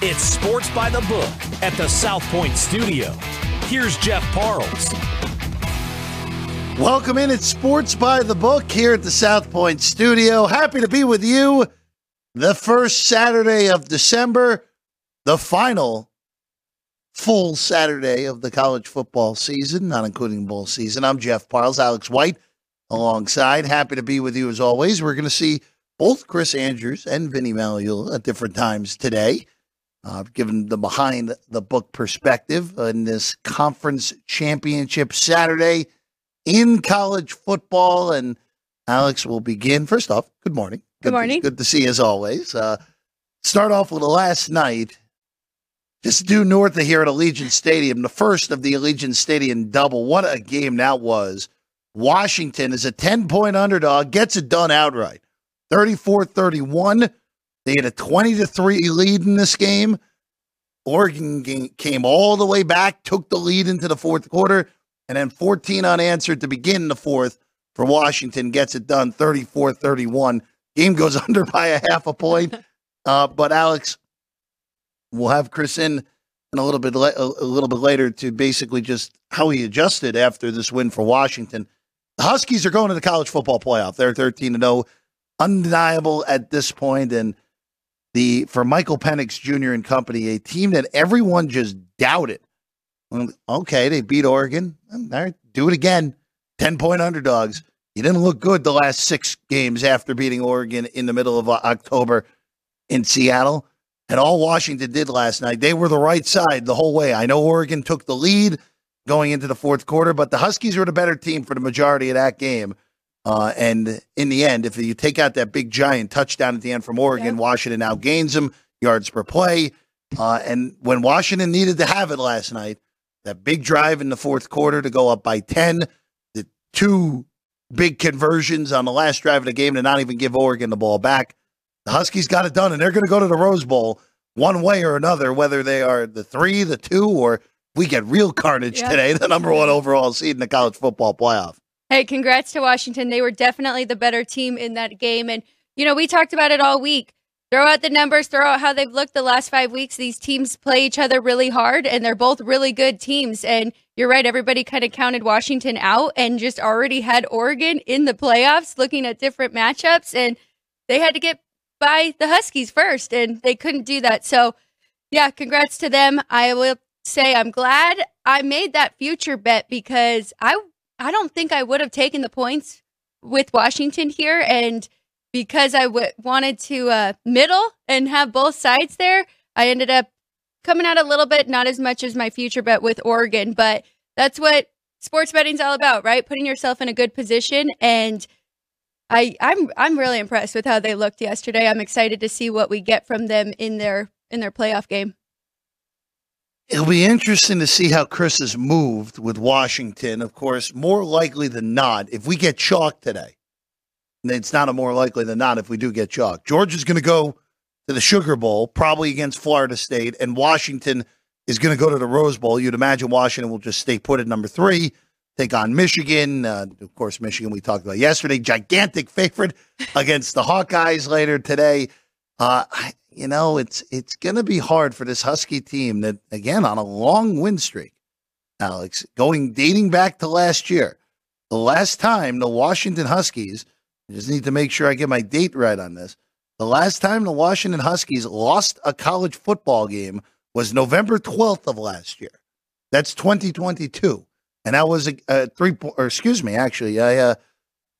It's Sports by the Book at the South Point Studio. Here's Jeff Parles. Welcome in. It's Sports by the Book here at the South Point Studio. Happy to be with you the first Saturday of December, the final full Saturday of the college football season, not including bowl season. I'm Jeff Parles, Alex White alongside. Happy to be with you as always. We're going to see both Chris Andrews and Vinny Magliulo at different times today. Uh, given the behind the book perspective in this conference championship Saturday in college football. And Alex will begin. First off, good morning. Good, Good morning. To, good to see you as always. Uh, start off with the last night, just due north of here at Allegiant Stadium, the first of the Allegiant Stadium double. What a game that was. Washington is a 10 point underdog, gets it done outright. 34 31. They had a 20 to 3 lead in this game. Oregon came all the way back, took the lead into the fourth quarter, and then 14 unanswered to begin the fourth for Washington. Gets it done 34 31. Game goes under by a half a point. Uh, but Alex, we'll have Chris in in a little bit a a little bit later to basically just how he adjusted after this win for Washington. The Huskies are going to the college football playoff. They're 13 to 0, undeniable at this point and the for Michael Penix Jr. and company, a team that everyone just doubted. Okay, they beat Oregon. All right, do it again. 10 point underdogs. You didn't look good the last six games after beating Oregon in the middle of uh, October in Seattle. And all Washington did last night, they were the right side the whole way. I know Oregon took the lead going into the fourth quarter, but the Huskies were the better team for the majority of that game. Uh, and in the end, if you take out that big giant touchdown at the end from Oregon, Yeah. Washington outgains them yards per play. Uh, and when Washington needed to have it last night, that big drive in the fourth quarter to go up by 10, the two big conversions on the last drive of the game to not even give Oregon the ball back. The Huskies got it done, and they're going to go to the Rose Bowl one way or another, whether they are the three, the two, or we get real carnage Yeah. today, the number one overall seed in the college football playoff. Hey, congrats to Washington. They were definitely the better team in that game. And, you know, we talked about it all week. Throw out the numbers, throw out how they've looked the last five weeks. These teams play each other really hard, and they're both really good teams. And you're right, everybody kind of counted Washington out and just already had Oregon in the playoffs looking at different matchups. And they had to get by the Huskies first, and they couldn't do that. So, yeah, congrats to them. I will say I'm glad I made that future bet because I I don't think I would have taken the points with Washington here, and because I w- wanted to uh, middle and have both sides there, I ended up coming out a little bit, not as much as my future bet with Oregon, but that's what sports betting's all about, right? Putting yourself in a good position and. I, I'm I'm really impressed with how they looked yesterday. I'm excited to see what we get from them in their in their playoff game. It'll be interesting to see how Chris has moved with Washington. Of course, more likely than not, if we get chalk today, it's not a more likely than not if we do get chalk. Georgia's going to go to the Sugar Bowl, probably against Florida State, and Washington is going to go to the Rose Bowl. You'd imagine Washington will just stay put at number three, take on Michigan. Uh, of course, Michigan we talked about yesterday, gigantic favorite against the Hawkeyes later today. Uh, you know, it's it's going to be hard for this Husky team that again on a long win streak. Alex, going dating back to last year, the last time the Washington Huskies. I just need to make sure I get my date right on this. The last time the Washington Huskies lost a college football game was November 12th of last year. That's 2022. And that was a, a three point, or excuse me, actually, I, uh,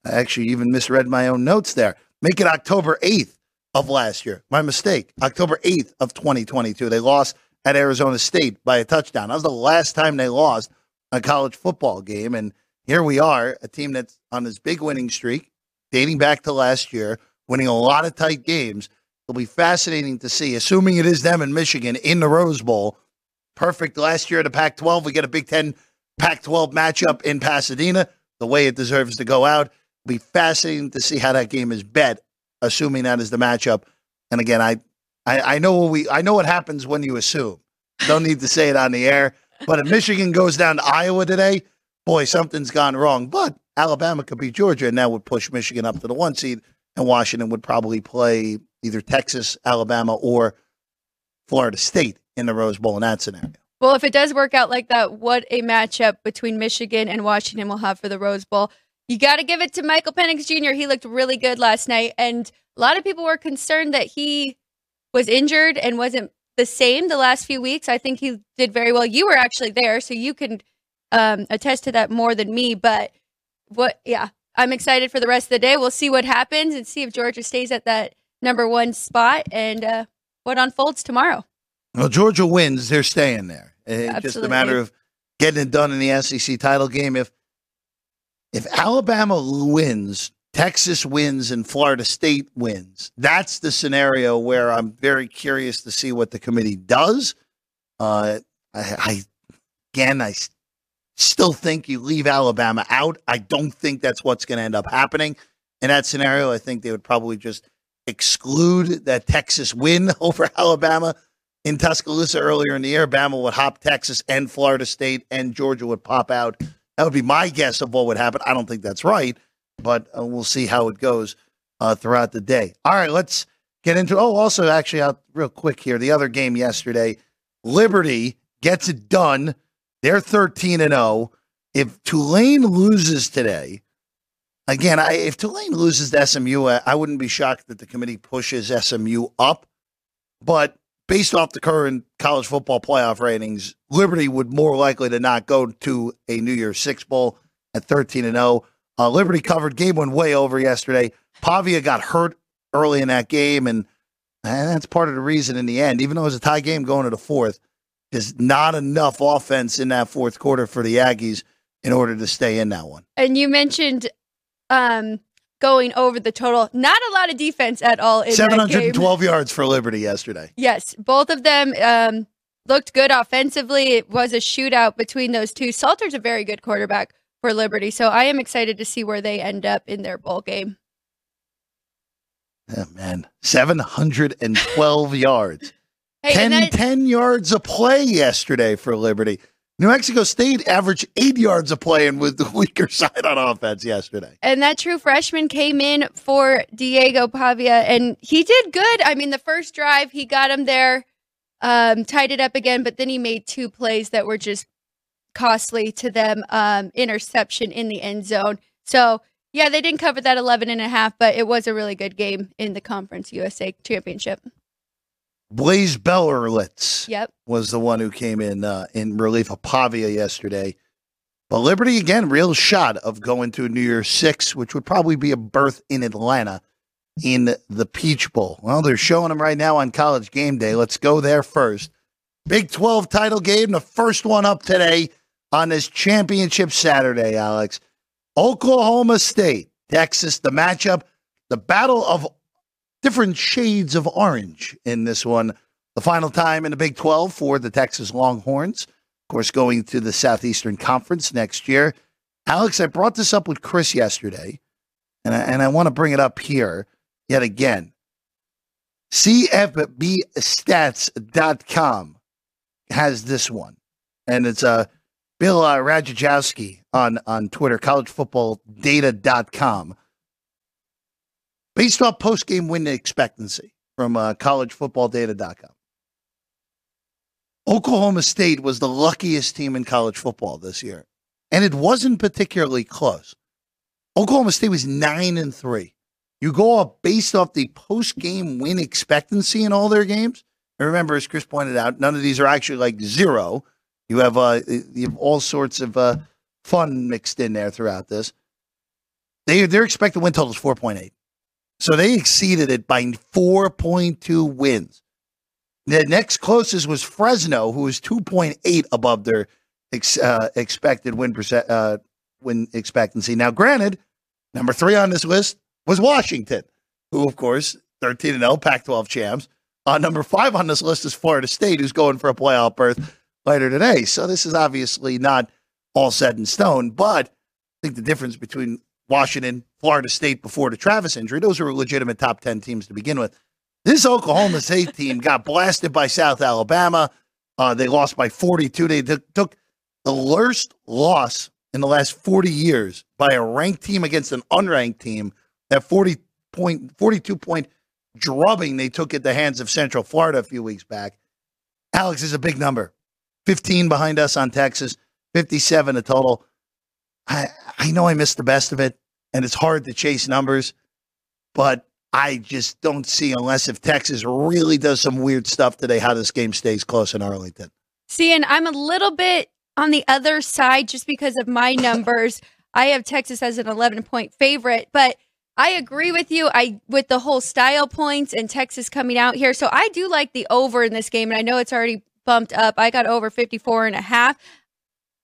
I actually even misread my own notes there. Make it October 8th of last year. My mistake. October 8th of 2022. They lost at Arizona State by a touchdown. That was the last time they lost a college football game. And here we are, a team that's on this big winning streak, dating back to last year, winning a lot of tight games. It'll be fascinating to see, assuming it is them in Michigan in the Rose Bowl. Perfect last year the Pac 12. We get a Big Ten Pac 12 matchup in Pasadena, the way it deserves to go out. It'll be fascinating to see how that game is bet, assuming that is the matchup. And again, I, I, I know what we I know what happens when you assume. Don't need to say it on the air. But if Michigan goes down to Iowa today, boy, something's gone wrong. But Alabama could beat Georgia, and that would push Michigan up to the one seed, and Washington would probably play either Texas, Alabama, or Florida State in the Rose Bowl in that scenario. Well, if it does work out like that, what a matchup between Michigan and Washington will have for the Rose Bowl. You got to give it to Michael Penix Jr. He looked really good last night. And a lot of people were concerned that he was injured and wasn't the same the last few weeks. I think he did very well. You were actually there, so you can um, attest to that more than me. But what, yeah, I'm excited for the rest of the day. We'll see what happens and see if Georgia stays at that number one spot and uh, what unfolds tomorrow. Well, Georgia wins, they're staying there. It's Absolutely. just a matter of getting it done in the SEC title game. If if Alabama wins, Texas wins, and Florida State wins, that's the scenario where I'm very curious to see what the committee does. Uh, I, I again, I still think you leave Alabama out. I don't think that's what's going to end up happening in that scenario. I think they would probably just exclude that Texas win over Alabama in Tuscaloosa earlier in the year. Bama would hop Texas and Florida State, and Georgia would pop out. That would be my guess of what would happen. I don't think that's right, but uh, we'll see how it goes uh, throughout the day. All right, let's get into. Oh, also, actually, out real quick here. The other game yesterday, Liberty gets it done. They're thirteen and zero. If Tulane loses today, again, I, if Tulane loses to SMU, I, I wouldn't be shocked that the committee pushes SMU up. But based off the current college football playoff ratings, Liberty would more likely to not go to a New Year's Six Bowl at 13 and 0. Uh, Liberty covered game went way over yesterday. Pavia got hurt early in that game, and, and that's part of the reason in the end, even though it was a tie game going to the fourth, is not enough offense in that fourth quarter for the Aggies in order to stay in that one. And you mentioned um, going over the total. Not a lot of defense at all in that game. 712 yards for Liberty yesterday. Yes, both of them um, looked good offensively. It was a shootout between those two. Salter's a very good quarterback for Liberty, so I am excited to see where they end up in their bowl game. Oh, man, 712 yards. Hey, 10, and that, 10 yards a play yesterday for Liberty. New Mexico State averaged eight yards a play and with the weaker side on offense yesterday. and that true freshman came in for Diego Pavia, and he did good. I mean, the first drive he got him there, um, tied it up again, but then he made two plays that were just costly to them. Um, interception in the end zone. So yeah, they didn't cover that 11 and a half, but it was a really good game in the Conference USA Championship. Blaze Berlowitz Yep. was the one who came in uh, in relief of Pavia yesterday. But Liberty, again, real shot of going to New Year's Six, which would probably be a berth in Atlanta in the Peach Bowl. Well, they're showing them right now on College Game Day. Let's go there first. Big 12 title game, the first one up today on this championship Saturday, Alex. Oklahoma State, Texas, the matchup, the battle of different shades of orange in this one. The final time in the Big 12 for the Texas Longhorns. Of course, going to the Southeastern Conference next year. Alex, I brought this up with Chris yesterday, and I, and I want to bring it up here yet again. CFBstats.com has this one, and it's uh, Bill uh, on, on Twitter, collegefootballdata.com. Based off post game win expectancy from uh, collegefootballdata.com. Oklahoma State was the luckiest team in college football this year, and it wasn't particularly close. Oklahoma State was nine and three. You go up based off the post game win expectancy in all their games. And remember, as Chris pointed out, none of these are actually like zero. You have uh, you have all sorts of uh, fun mixed in there throughout this. They their expected win total is four point eight, so they exceeded it by four point two wins. The next closest was Fresno, who was 2.8 above their ex, uh, expected win percent, uh, win expectancy. Now, granted, number three on this list was Washington, who, of course, 13 and 0, Pac 12 champs. Uh, number five on this list is Florida State, who's going for a playoff berth later today. So this is obviously not all set in stone, but I think the difference between Washington, Florida State before the Travis injury, those were legitimate top 10 teams to begin with. This Oklahoma State team got blasted by South Alabama. Uh, they lost by 42. They took, took the worst loss in the last 40 years by a ranked team against an unranked team. That 40 point, 42 point drubbing they took at the hands of Central Florida a few weeks back. Alex is a big number. 15 behind us on Texas, 57 a total. I, I know I missed the best of it, and it's hard to chase numbers, but I just don't see, unless if Texas really does some weird stuff today, how this game stays close in Arlington. See, and I'm a little bit on the other side just because of my numbers. I have Texas as an 11 point favorite, but I agree with you. I with the whole style points and Texas coming out here. So I do like the over in this game and I know it's already bumped up. I got over 54 and a half.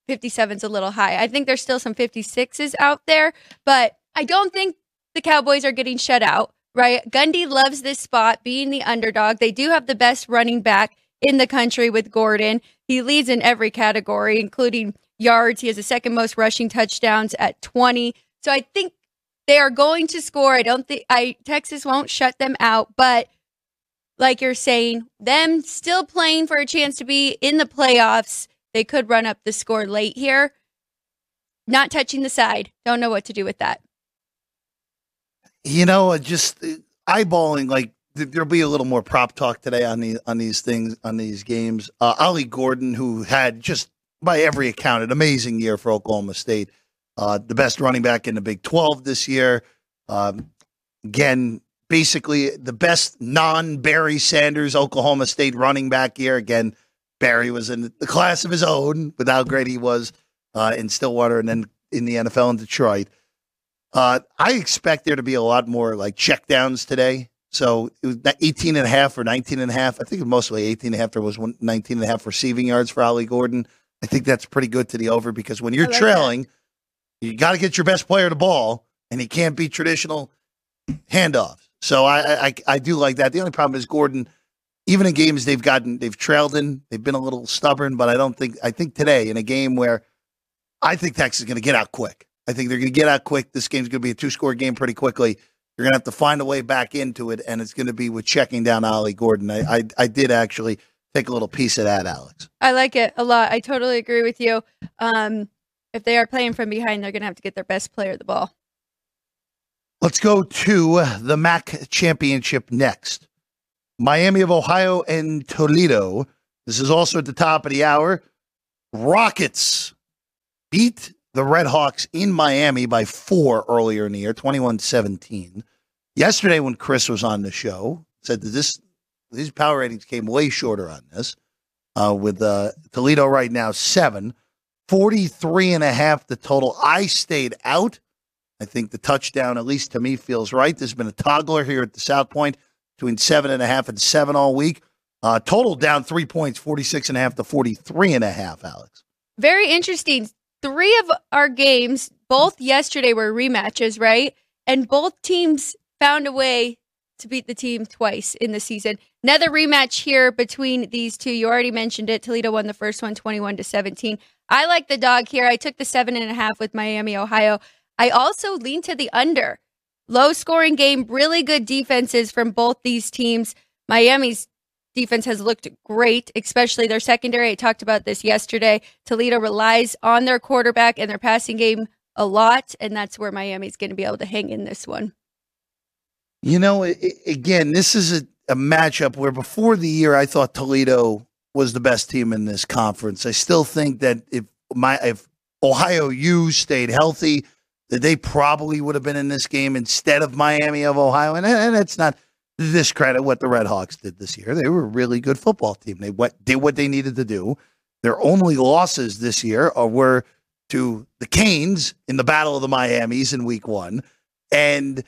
57's a little high. I think there's still some 56s out there, but I don't think the Cowboys are getting shut out, right? Gundy loves this spot being the underdog. They do have the best running back in the country with Gordon. He leads in every category, including yards. He has the second most rushing touchdowns at 20. So I think they are going to score. I don't think I Texas won't shut them out, but like you're saying, them still playing for a chance to be in the playoffs, they could run up the score late here. Not touching the side. Don't know what to do with that. You know, just eyeballing like there'll be a little more prop talk today on the on these things on these games. Uh, Ollie Gordon, who had just by every account an amazing year for Oklahoma State, uh, the best running back in the Big Twelve this year. Um, again, basically the best non Barry Sanders Oklahoma State running back year. Again, Barry was in the class of his own with how great he was uh, in Stillwater and then in the NFL in Detroit. Uh, I expect there to be a lot more like checkdowns today. So it was 18 and a half or 19 and a half. I think it was mostly 18 and a half. There was one, 19 and a half receiving yards for Ollie Gordon. I think that's pretty good to the over because when you're like trailing, that. you got to get your best player the ball, and he can't be traditional handoffs. So I, I I do like that. The only problem is Gordon. Even in games they've gotten, they've trailed in. They've been a little stubborn, but I don't think. I think today in a game where I think Texas is going to get out quick. I think they're going to get out quick. This game's going to be a two-score game pretty quickly. You're going to have to find a way back into it, and it's going to be with checking down Ollie Gordon. I, I, I did actually take a little piece of that, Alex. I like it a lot. I totally agree with you. Um, if they are playing from behind, they're going to have to get their best player the ball. Let's go to the MAC championship next. Miami of Ohio and Toledo. This is also at the top of the hour. Rockets beat the Red Hawks in Miami by four earlier in the year, 21 17. Yesterday, when Chris was on the show, said that this these power ratings came way shorter on this, uh, with uh, Toledo right now seven, 43 and a half the total. I stayed out I think the touchdown, at least to me, feels right. There's been a toggler here at the South Point between seven and a half and seven all week. Uh, total down three points, 46 and a half to 43 and a half, Alex. Very interesting. Three of our games, both yesterday, were rematches, right? And both teams found a way to beat the team twice in the season. Another rematch here between these two. You already mentioned it. Toledo won the first one 21 to 17. I like the dog here. I took the seven and a half with Miami, Ohio. I also lean to the under. Low scoring game, really good defenses from both these teams. Miami's defense has looked great, especially their secondary. I talked about this yesterday. Toledo relies on their quarterback and their passing game a lot, and that's where Miami's going to be able to hang in this one. You know, again, this is a, a matchup where before the year I thought Toledo was the best team in this conference. I still think that if my if Ohio U stayed healthy, they probably would have been in this game instead of Miami of Ohio. And, and it's not to discredit what the Red Hawks did this year. They were a really good football team. They went, did what they needed to do. Their only losses this year are, were to the Canes in the Battle of the Miamis in week one and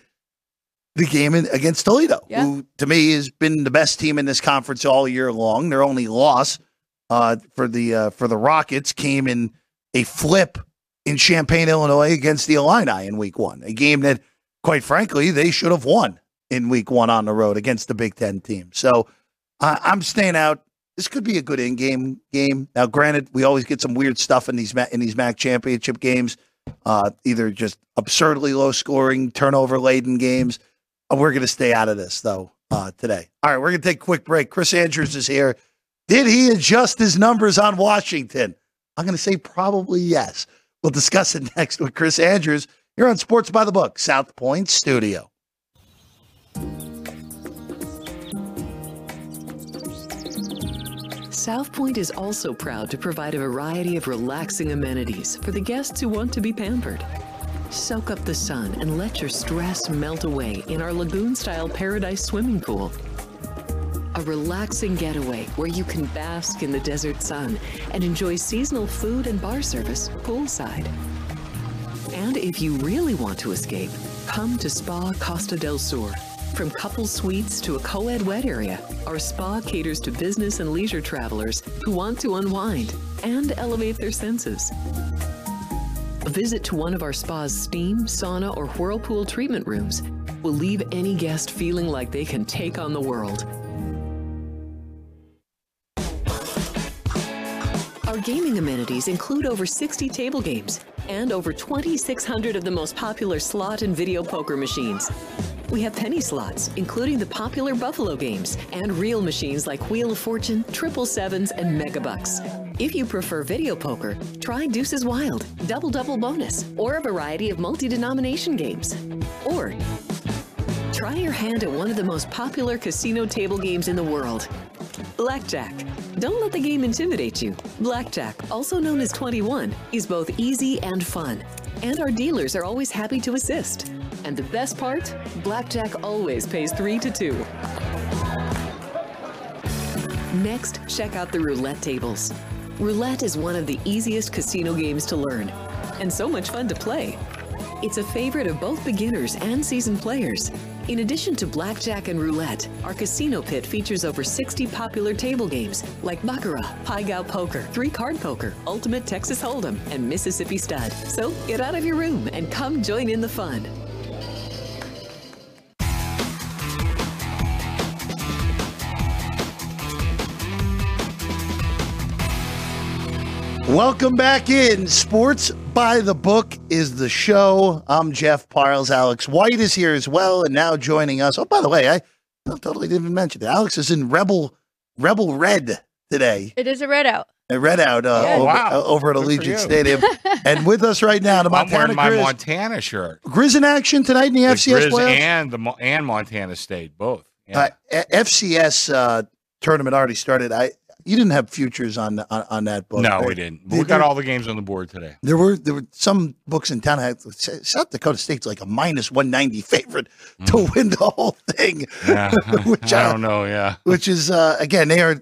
the game in, against Toledo, yeah. who to me has been the best team in this conference all year long. Their only loss uh, for the uh, for the Rockets came in a flip in Champaign, Illinois against the Illini in week one, a game that, quite frankly, they should have won in week one on the road against the Big Ten team. So uh, I'm staying out. This could be a good in-game game. Now, granted, we always get some weird stuff in these in these MAC championship games, uh, either just absurdly low scoring, turnover laden games. Uh, we're going to stay out of this though uh, today. All right, we're going to take a quick break. Chris Andrews is here. Did he adjust his numbers on Washington? I'm going to say probably yes. We'll discuss it next with Chris Andrews here on Sports by the Book, South Point Studio. South Point is also proud to provide a variety of relaxing amenities for the guests who want to be pampered. Soak up the sun and let your stress melt away in our lagoon style paradise swimming pool. A relaxing getaway where you can bask in the desert sun and enjoy seasonal food and bar service poolside. And if you really want to escape, come to Spa Costa del Sur. From couple suites to a co ed wet area, our spa caters to business and leisure travelers who want to unwind and elevate their senses. A visit to one of our spa's steam, sauna, or whirlpool treatment rooms will leave any guest feeling like they can take on the world. Gaming amenities include over 60 table games and over 2,600 of the most popular slot and video poker machines. We have penny slots, including the popular Buffalo games, and reel machines like Wheel of Fortune, Triple Sevens, and Megabucks. If you prefer video poker, try Deuces Wild, Double Double Bonus, or a variety of multi denomination games. Or try your hand at one of the most popular casino table games in the world Blackjack. Don't let the game intimidate you. Blackjack, also known as 21, is both easy and fun. And our dealers are always happy to assist. And the best part? Blackjack always pays 3 to 2. Next, check out the roulette tables. Roulette is one of the easiest casino games to learn, and so much fun to play. It's a favorite of both beginners and seasoned players. In addition to blackjack and roulette, our casino pit features over 60 popular table games like Baccarat, Pai Gow Poker, Three Card Poker, Ultimate Texas Hold'em, and Mississippi Stud. So get out of your room and come join in the fun. Welcome back in. Sports by the Book is the show. I'm Jeff Parles. Alex White is here as well, and now joining us. Oh, by the way, I totally didn't mention it. Alex is in Rebel Rebel Red today. It is a red out. A red out uh, Yeah. over, Wow. uh, over at Allegiant. Stadium, and with us right now, the Montana I'm wearing my Grizz. Montana shirt. Grizz in action tonight in the, The FCS Grizz playoffs. and the Mo- and Montana State both. Yeah. Uh, F- FCS uh, tournament already started. I you didn't have futures on on, on that book. no, right? we didn't. There- we got all the games on the board today. There were there were some books in town. Had, South Dakota State's like a minus one ninety favorite to win the whole thing. Mm. Yeah, Which, I uh, don't know. Yeah, Which is uh, again they are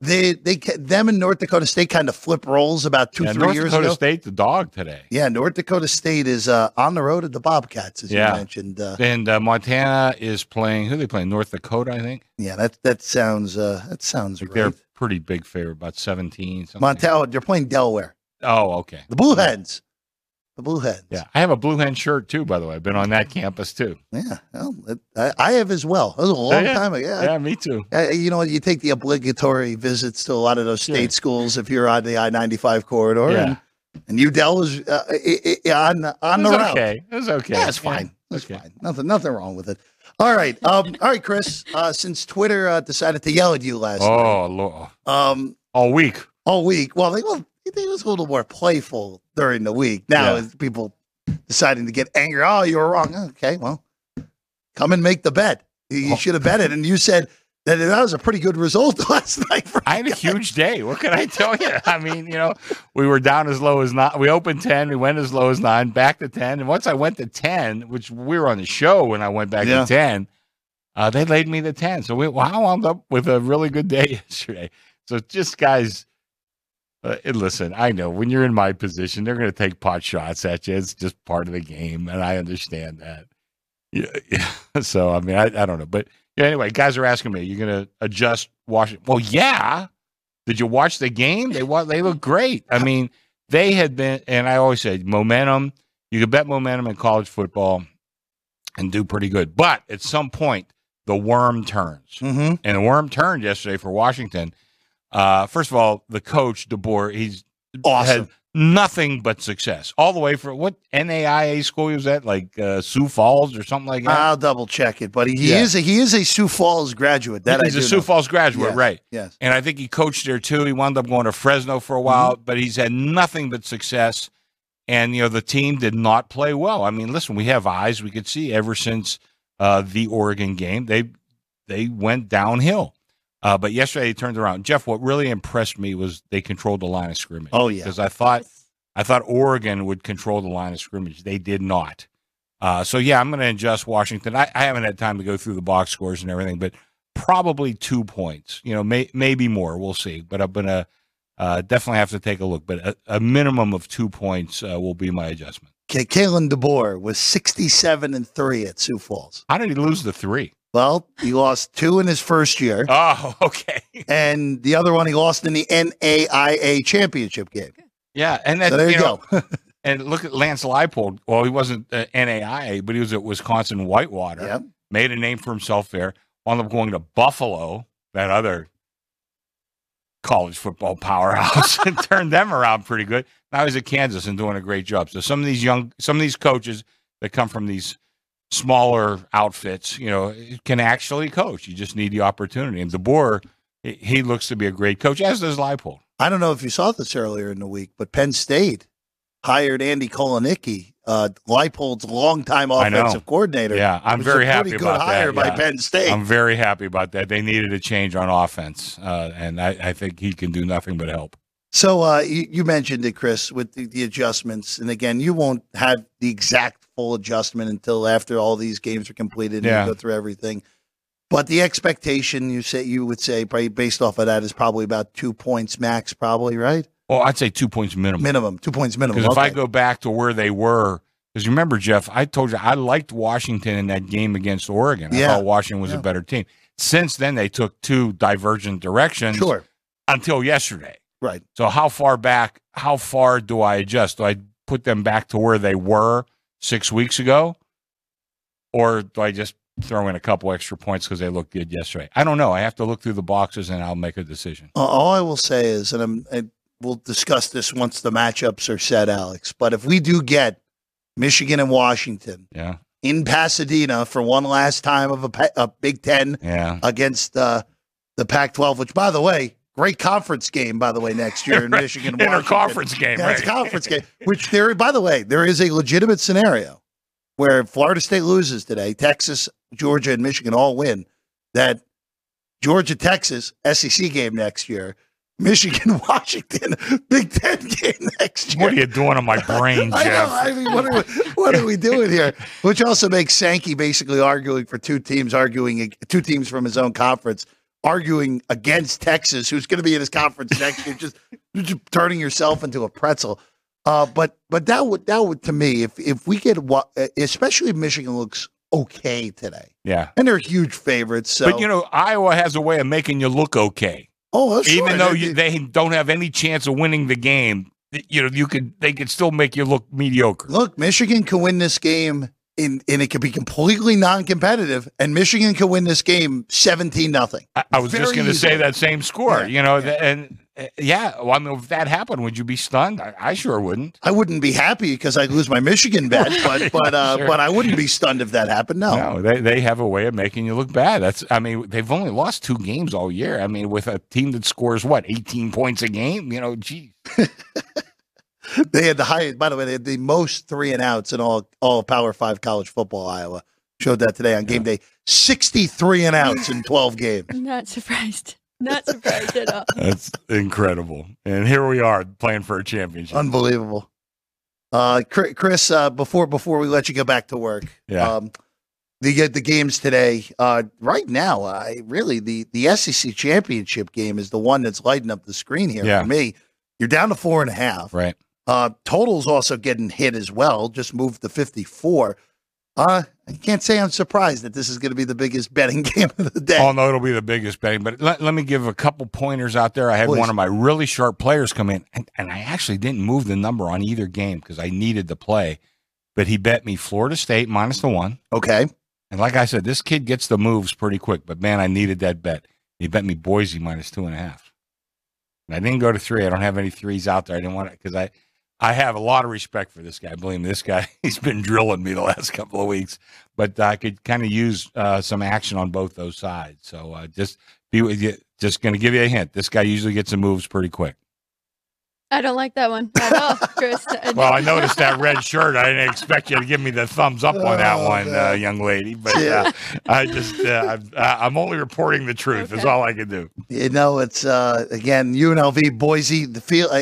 they they them and North Dakota State kind of flip roles about two yeah three North years Dakota ago. State, the dog today, Yeah, North Dakota State is uh, on the road at the Bobcats, as Yeah. you mentioned. Uh, and uh, Montana is playing. Who are they playing? North Dakota, I think. yeah, that that sounds uh, that sounds Like right. they're pretty big favorite, about seventeen. Something. Montana, they're playing Delaware. Oh, okay. The Blue Hens. The Blue Hens. Yeah, I have a blue hen shirt too. By the way, I've been on that campus too. Yeah. Well, it- I, I have as well. That was a long yeah. time ago. Yeah. Yeah, me too. Uh, you know, you take the obligatory visits to a lot of those state schools if you're on the I ninety five corridor, Yeah. and and UDel was uh, i- i- on on the route. okay. It was okay. Yeah, that's fine. That's okay. fine. Nothing nothing wrong with it. All right, um, all right, Chris. Uh, since Twitter uh, decided to yell at you last Oh, Lord. night, um, all week. all week, well, they well, they was a little more playful during the week. Now, Yeah. people deciding to get angry, oh, you were wrong. Okay, well, come and make the bet. You Oh. should have bet it, and you said that that was a pretty good result last night. I had a huge day. What can I tell you? I mean, you know, we were down as low as nine. We opened 10, we went as low as nine, back to 10. And once I went to 10, which we were on the show when I went back Yeah. to 10, uh, they laid me the 10. So we, wound up with a really good day yesterday. So just guys, uh, and listen, I know when you're in my position, they're going to take pot shots at you. It's just part of the game. And I understand that. Yeah. yeah. So, I mean, I, I don't know. But yeah, anyway, guys are asking me, you're going to adjust Washington? Well, yeah. Did you watch the game? They they look great. I mean, they had been, and I always say momentum. You can bet momentum in college football and do pretty good. But at some point, the worm turns, mm-hmm. and the worm turned yesterday for Washington. Uh, first of all, the coach DeBoer, he's Awesome. had nothing but success all the way for what NAIA school he was at, like uh, Sioux Falls or something like that. I'll double check it, but he, he Yeah. is a, he is a Sioux Falls graduate. That he's a Sioux know. Falls graduate, Yes. right? Yes. And I think he coached there too. He wound up going to Fresno for a while, Mm-hmm. but he's had nothing but success. And you know the team did not play well. I mean, listen, we have eyes. We could see ever since uh, the Oregon game, they they went downhill. Uh, but yesterday they turned around. Jeff, what really impressed me was they controlled the line of scrimmage. Oh, yeah. because I thought I thought Oregon would control the line of scrimmage. They did not. Uh, so yeah, I'm going to adjust Washington. I, I haven't had time to go through the box scores and everything, but probably two points. You know, may, maybe more. We'll see. But I'm going to uh, definitely have to take a look. But a, a minimum of two points uh, will be my adjustment. K- Kalen DeBoer was 67 and 3 at Sioux Falls. How did he lose the three? Well, he lost two in his first year, Oh, okay. and the other one he lost in the NAIA championship game. Yeah, and that So there you, you know, go. and look at Lance Leipold. Well, he wasn't uh, NAIA, but he was at Wisconsin Whitewater. Yep. Made a name for himself there. Wound up going to Buffalo, that other college football powerhouse, and turned them around pretty good. Now he's at Kansas and doing a great job. So some of these young, some of these coaches that come from these smaller outfits, you know, can actually coach. You just need the opportunity. And DeBoer, he- looks to be a great coach, as does Leipold. I don't know if you saw this earlier in the week, but Penn State hired Andy Kotelnicki, uh, Leipold's longtime offensive coordinator. Yeah, I'm It was a very happy good about hire that. by. Penn State. I'm very happy about that. They needed a change on offense, uh, and I, I think he can do nothing but help. So uh, you, you mentioned it, Chris, with the, the adjustments, and again, you won't have the exact full adjustment until after all these games are completed and Yeah. you go through everything. But the expectation you say you would say probably based off of that is probably about two points max, probably right? Well, I'd say two points minimum. Minimum, two points minimum. Because if I go back to where they were, because remember, Jeff, I told you I liked Washington in that game against Oregon. I Yeah. thought Washington was Yeah. a better team. Since then, they took two divergent directions sure, until yesterday. Right. So how far back? How far do I adjust? Do I put them back to where they were six weeks ago, or do I just throw in a couple extra points because they looked good yesterday? I don't know. I have to look through the boxes and I'll make a decision. Uh, All I will say is, and I'm, I, we'll discuss this once the matchups are set, Alex. But if we do get Michigan and Washington Yeah, in Pasadena for one last time of a, a Big Ten yeah. against uh, the Pac-12, which, by the way, great conference game, by the way, next year in Right. Michigan. Washington. Interconference game, Yeah, right? a conference game. Which there, by the way, there is a legitimate scenario where Florida State loses today, Texas, Georgia, and Michigan all win. That Georgia, Texas SEC game next year, Michigan, Washington Big Ten game next year. What are you doing on my brain, I know. Jeff? I mean, what are, we, what are we doing here? Which also makes Sankey basically arguing for two teams, arguing two teams from his own conference, arguing against Texas, who's going to be in his conference next year. Just, just turning yourself into a pretzel. Uh, but but that would that would to me, if if we get what, especially if Michigan looks okay today, Yeah. and they're huge favorites. So, But you know, Iowa has a way of making you look okay, oh, sure, even though they- you, they don't have any chance of winning the game. You know, you could they could still make you look mediocre. Look, Michigan can win this game in, and it could be completely non-competitive, and Michigan could win this game seventeen nothing. I, I was just going to say that same score. Yeah, you know, yeah. and uh, yeah, well, I mean, if that happened, would you be stunned? I, I sure wouldn't. I wouldn't be happy because I'd lose my Michigan bet, but but uh, Sure. but I wouldn't be stunned if that happened. No, No, they they have a way of making you look bad. That's I mean, they've only lost two games all year. I mean, with a team that scores what eighteen points a game, you know, gee. they had the highest. By the way, they had the most three and outs in all all of Power Five college football. Iowa showed that today on game day. Sixty three and outs in twelve games. I'm not surprised. Not surprised at all. That's incredible. And here we are playing for a championship. Unbelievable. Uh, Chris, uh, before before we let you go back to work, Yeah. um, the the games today. Uh, right now, I really the the SEC championship game is the one that's lighting up the screen here Yeah. for me. You're down to four and a half. right. Uh, totals also getting hit as well. Just moved to 54. Uh, I can't say I'm surprised that this is going to be the biggest betting game of the day. Oh no, it'll be the biggest betting. But let, let me give a couple pointers out there. I had Please. one of my really sharp players come in, and, and I actually didn't move the number on either game because I needed to play. But he bet me Florida State minus the one. Okay. And like I said, this kid gets the moves pretty quick. But man, I needed that bet. He bet me Boise minus two and a half. And I didn't go to three. I don't have any threes out there. I didn't want it because I, I have a lot of respect for this guy. Believe me, this guy he's been drilling me the last couple of weeks. But I could kind of use uh, some action on both those sides. So uh, just be with you. Just going to give you a hint. This guy usually gets the moves pretty quick. I don't like that one at all, Chris. Well, I noticed that red shirt. I didn't expect you to give me the thumbs up on that Oh, one, uh, young lady. But Yeah. uh, I just, uh, I'm, I'm only reporting the truth. Is all I can do. You know, it's uh again UNLV Boise. The field.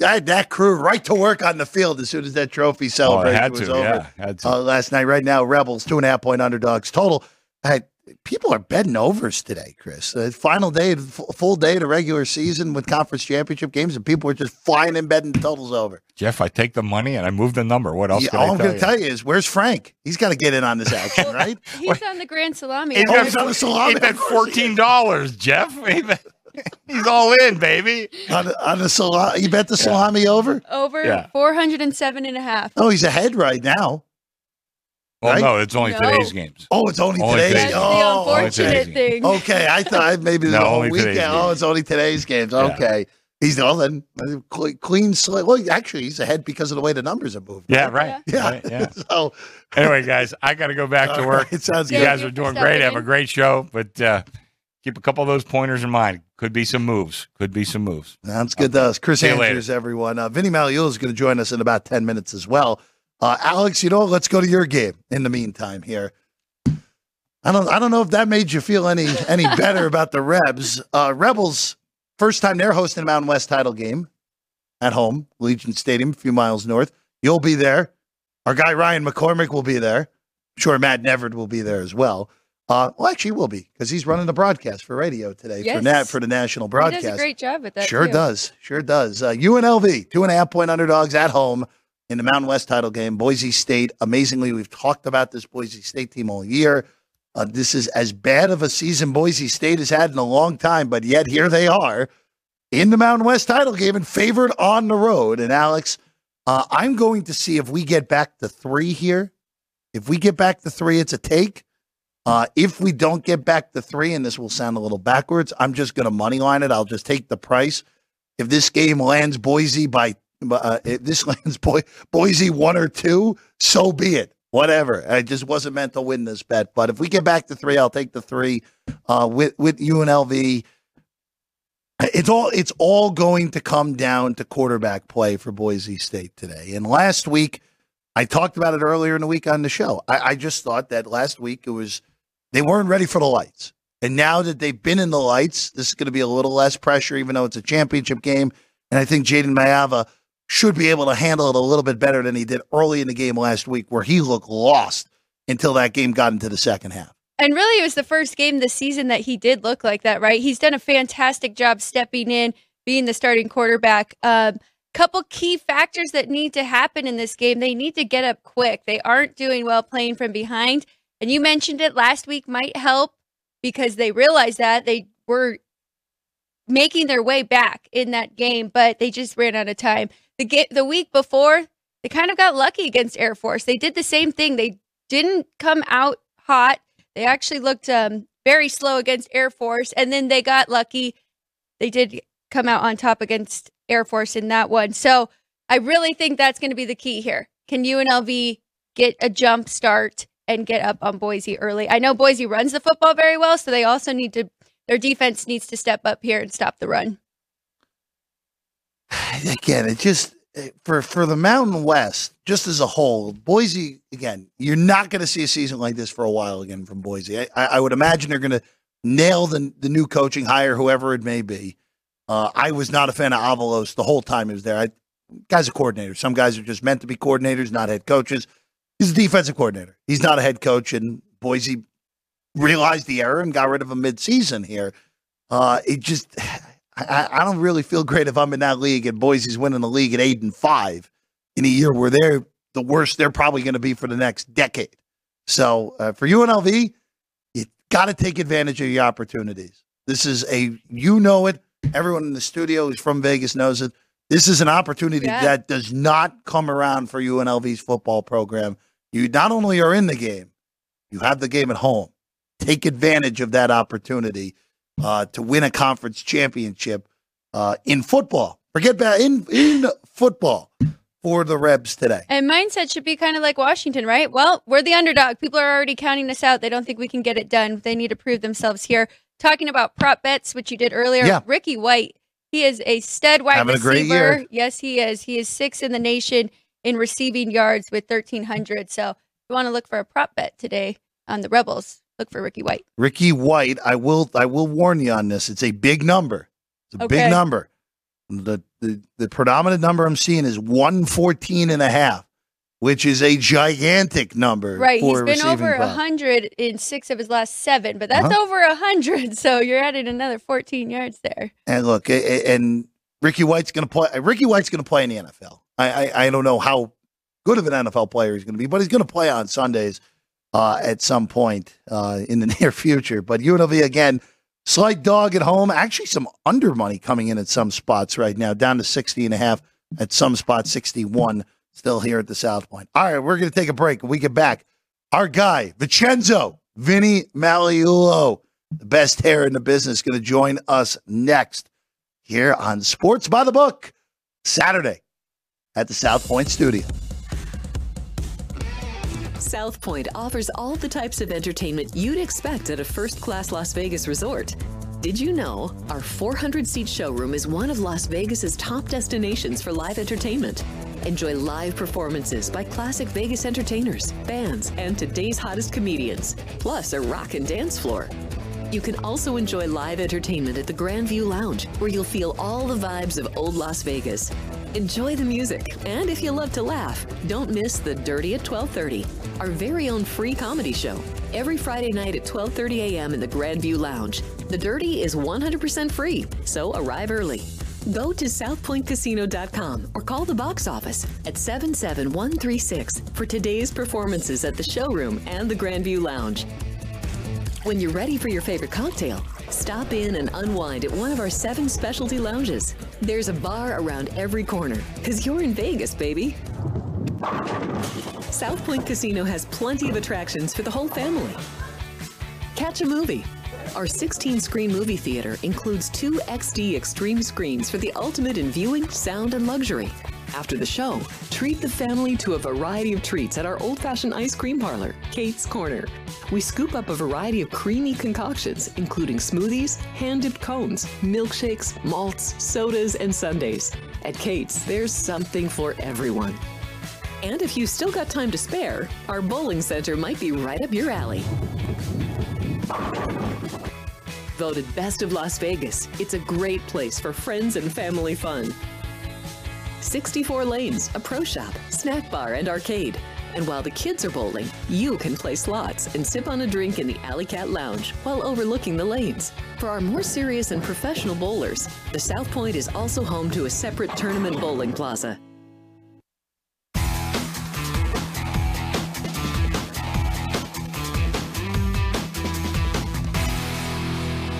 I, I had that crew right to work on the field as soon as that trophy Oh, I celebration had was to. over Yeah, had to. uh, last night. Right now, Rebels two and a half point underdogs total. I, people are betting overs today, Chris. Uh, final day, f- full day of the regular season with conference championship games, and people are just flying in betting totals over. Jeff, I take the money and I move the number. What else Yeah, can all I I'm going to tell you is, where's Frank? He's got to get in on this action, right? He's on the Grand Salami. He's Oh, he's on the salami, He bet of course he is. fourteen dollars, Jeff. He bet- He's all in, baby. on, the- on the salami, you bet the salami over? Over Yeah. 407 and a half. Oh, he's ahead right now. Oh Right? no, it's only No. today's games. Oh, it's only, Only today's. today's That's the Oh, unfortunate okay. thing. Okay, I thought maybe the No, whole weekend. Oh, games. it's only today's games. Yeah. Okay. He's all then uh, clean slate. Well, actually, he's ahead because of the way the numbers are moving. Yeah, right. Yeah. Right, yeah. So Anyway, guys, I got to go back to work. right, sounds You good. guys are doing stepping great. Have a great show, but uh, keep a couple of those pointers in mind. Could be some moves. Could be some moves. Sounds good to us. Chris See. Andrews, everyone. Uh, Vinny Magliulo is going to join us in about 10 minutes as well. Uh, Alex, you know, let's go to your game in the meantime here. I don't, I don't know if that made you feel any any better about the Rebs. Uh, Rebels, first time they're hosting a Mountain West title game at home, Allegiant Stadium, a few miles north. You'll be there. Our guy Ryan McCormick will be there. I'm sure Matt Neverd will be there as well. Uh, well, actually, he will be because he's running the broadcast for radio today for Yes. Nat for the national He broadcast. does a great job with that. Sure too. does. Sure does. Uh, UNLV, two and a half point underdogs at home in the Mountain West title game. Boise State, amazingly, we've talked about this Boise State team all year. Uh, this is as bad of a season Boise State has had in a long time, but yet here they are in the Mountain West title game and favored on the road. And Alex, uh, I'm going to see if we get back to three here. If we get back to three, it's a take. Uh, if we don't get back to three, and this will sound a little backwards, I'm just going to money line it. I'll just take the price. If this game lands Boise by, uh, if this lands Bo- Boise one or two, so be it. Whatever. I just wasn't meant to win this bet. But if we get back to three, I'll take the three uh, with with UNLV. It's all it's all going to come down to quarterback play for Boise State today. And last week, I talked about it earlier in the week on the show. I, I just thought that last week it was they weren't ready for the lights. And now that they've been in the lights, this is going to be a little less pressure, even though it's a championship game. And I think Jayden Maiava should be able to handle it a little bit better than he did early in the game last week, where he looked lost until that game got into the second half. And really, it was the first game this season that he did look like that, right? He's done a fantastic job stepping in, being the starting quarterback. Um, couple key factors that need to happen in this game. They need to get up quick. They aren't doing well playing from behind. And you mentioned it last week might help because they realized that they were making their way back in that game, but they just ran out of time. The the week before, they kind of got lucky against Air Force. They did the same thing. They didn't come out hot. They actually looked um, very slow against Air Force, and then they got lucky. They did come out on top against Air Force in that one. So I really think that's going to be the key here. Can UNLV get a jump start and get up on Boise early? I know Boise runs the football very well, so they also need to. Their defense needs to step up here and stop the run. again, it just for for the Mountain West, just as a whole, Boise. Again, you're not going to see a season like this for a while again from Boise. I, I would imagine they're going to nail the the new coaching hire, whoever it may be. Uh, I was not a fan of Avalos the whole time he was there. I, guy's a coordinator. Some guys are just meant to be coordinators, not head coaches. He's a defensive coordinator. He's not a head coach, and Boise realized the error and got rid of him mid-season here. Uh, it just, I, I don't really feel great if I'm in that league and Boise's winning the league at eight and five in a year where they're the worst they're probably going to be for the next decade. So uh, for UNLV, you got to take advantage of your opportunities. This is a, you know it. Everyone in the studio who's from Vegas knows it. This is an opportunity Yeah. that does not come around for UNLV's football program. You not only are in the game, you have the game at home. Take advantage of that opportunity uh, to win a conference championship uh, in football. Forget that in in football for the Rebs today. And mindset should be kind of like Washington, right? Well, we're the underdog. People are already counting us out. They don't think we can get it done. They need to prove themselves here. Talking about prop bets, which you did earlier, Yeah. Ricky White, He is a stud wide Having a receiver. great year. Yes, he is. He is six in the nation in receiving yards with 1,300. So if you want to look for a prop bet today on the Rebels, look for Ricky White. Ricky White, I will I will warn you on this. It's a big number. It's a Okay. big number. The, the the predominant number I'm seeing is 114 and a half, which is a gigantic number. Right. He's a been over prop. 100 in six of his last seven, but that's Uh-huh. over 100. So you're adding another 14 yards there. And look, a- a- and Ricky White's going to play. Ricky White's going to play in the NFL. I, I I don't know how good of an NFL player he's going to be, but he's going to play on Sundays uh, at some point uh, in the near future. But UNLV again, slight dog at home. Actually, some under money coming in at some spots right now, down to 60 and a half at some spots, 61 still here at the South Point. All right, we're going to take a break. When we get back, our guy, Vincenzo, Vinny Magliulo, the best hair in the business, going to join us next here on Sports by the Book, Saturday at the South Point Studio. South Point offers all the types of entertainment you'd expect at a first class Las Vegas resort. Did you know our 400 seat showroom is one of Las Vegas's top destinations for live entertainment? Enjoy live performances by classic Vegas entertainers, bands, and today's hottest comedians, plus a rock and dance floor. You can also enjoy live entertainment at the Grandview Lounge, where you'll feel all the vibes of old Las Vegas. Enjoy the music, and if you love to laugh, don't miss the Dirty at 12:30, our very own free comedy show. Every Friday night at 12:30 a.m. in the Grandview Lounge. The Dirty is 100% free, so arrive early. Go to southpointcasino.com or call the box office at 77136 for today's performances at the showroom and the Grandview Lounge. When you're ready for your favorite cocktail, stop in and unwind at one of our seven specialty lounges. There's a bar around every corner, because you're in Vegas, baby. South Point Casino has plenty of attractions for the whole family. Catch a movie. Our 16 screen movie theater includes two XD Extreme screens for the ultimate in viewing, sound, and luxury. After the show, treat the family to a variety of treats at our old fashioned ice cream parlor, Kate's Corner. We scoop up a variety of creamy concoctions, including smoothies, hand dipped cones, milkshakes, malts, sodas, and sundaes. At Kate's, there's something for everyone. And if you've still got time to spare, our bowling center might be right up your alley. Voted Best of Las Vegas, it's a great place for friends and family fun. 64 lanes, a pro shop, snack bar, and arcade. And while the kids are bowling, you can play slots and sip on a drink in the Alley Cat Lounge while overlooking the lanes. For our more serious and professional bowlers, the South Point is also home to a separate tournament bowling plaza.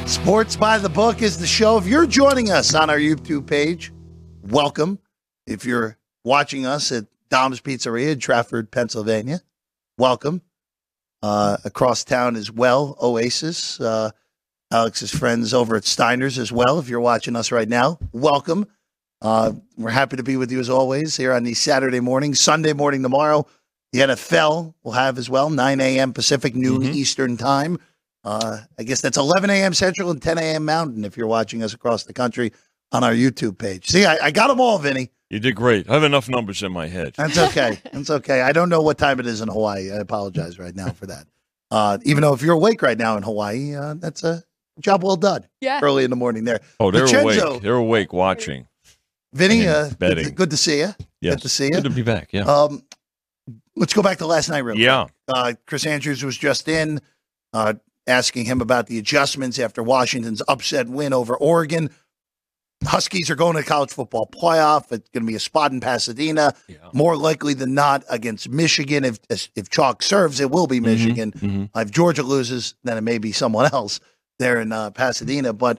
Sports by the Book is the show. If you're joining us on our YouTube page, welcome. If you're watching us at Dom's Pizzeria in Trafford, Pennsylvania, welcome. Uh, across town as well, Oasis, uh, Alex's friends over at Steiner's as well. If you're watching us right now, welcome. Uh, we're happy to be with you as always here on the Saturday morning, Sunday morning tomorrow. The NFL will have as well, 9 a.m. Pacific, noon Mhm. Eastern time. Uh, I guess that's 11 a.m. Central and 10 a.m. Mountain if you're watching us across the country on our YouTube page. See, I, I got them all, Vinny. You did great. I have enough numbers in my head. That's okay. That's okay. I don't know what time it is in Hawaii. I apologize right now for that. Uh, even though if you're awake right now in Hawaii, uh, that's a job well done Yeah. early in the morning there. Oh, they're Vincenzo. awake. They're awake watching. Vinny, Yeah, uh, good, to, good to see you. Yes. Good to see you. Good to be back. Yeah. Um, let's go back to last night, real yeah. quick. Uh, Chris Andrews was just in, uh, asking him about the adjustments after Washington's upset win over Oregon. Huskies are going to college football playoff. It's going to be a spot in Pasadena. Yeah. More likely than not against Michigan. If if chalk serves, it will be Michigan. Mhm. If Georgia loses, then it may be someone else there in uh, Pasadena. But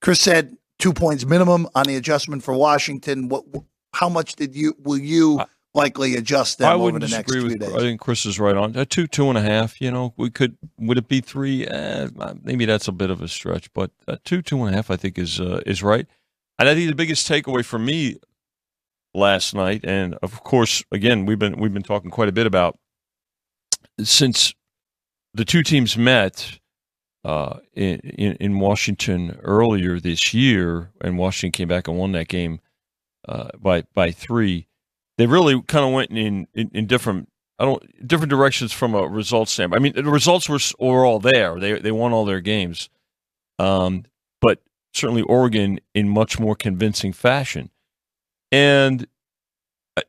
Chris said two points minimum on the adjustment for Washington. What? How much did you will you likely adjust them I over wouldn't the next few with. days? I think Chris is right on. Uh, two, two and a half. You know, we could. Would it be three? Eh, maybe that's a bit of a stretch, but uh, two, two and a half, I think is uh, is right. And I think the biggest takeaway for me last night, and of course, again, we've been we've been talking quite a bit about since the two teams met. uh, in, in, in Washington earlier this year, and Washington came back and won that game uh, by by three. They really kind of went in, in, in different I don't different directions from a results standpoint. I mean, the results were were all there. They they won all their games, um, certainly Oregon in much more convincing fashion. And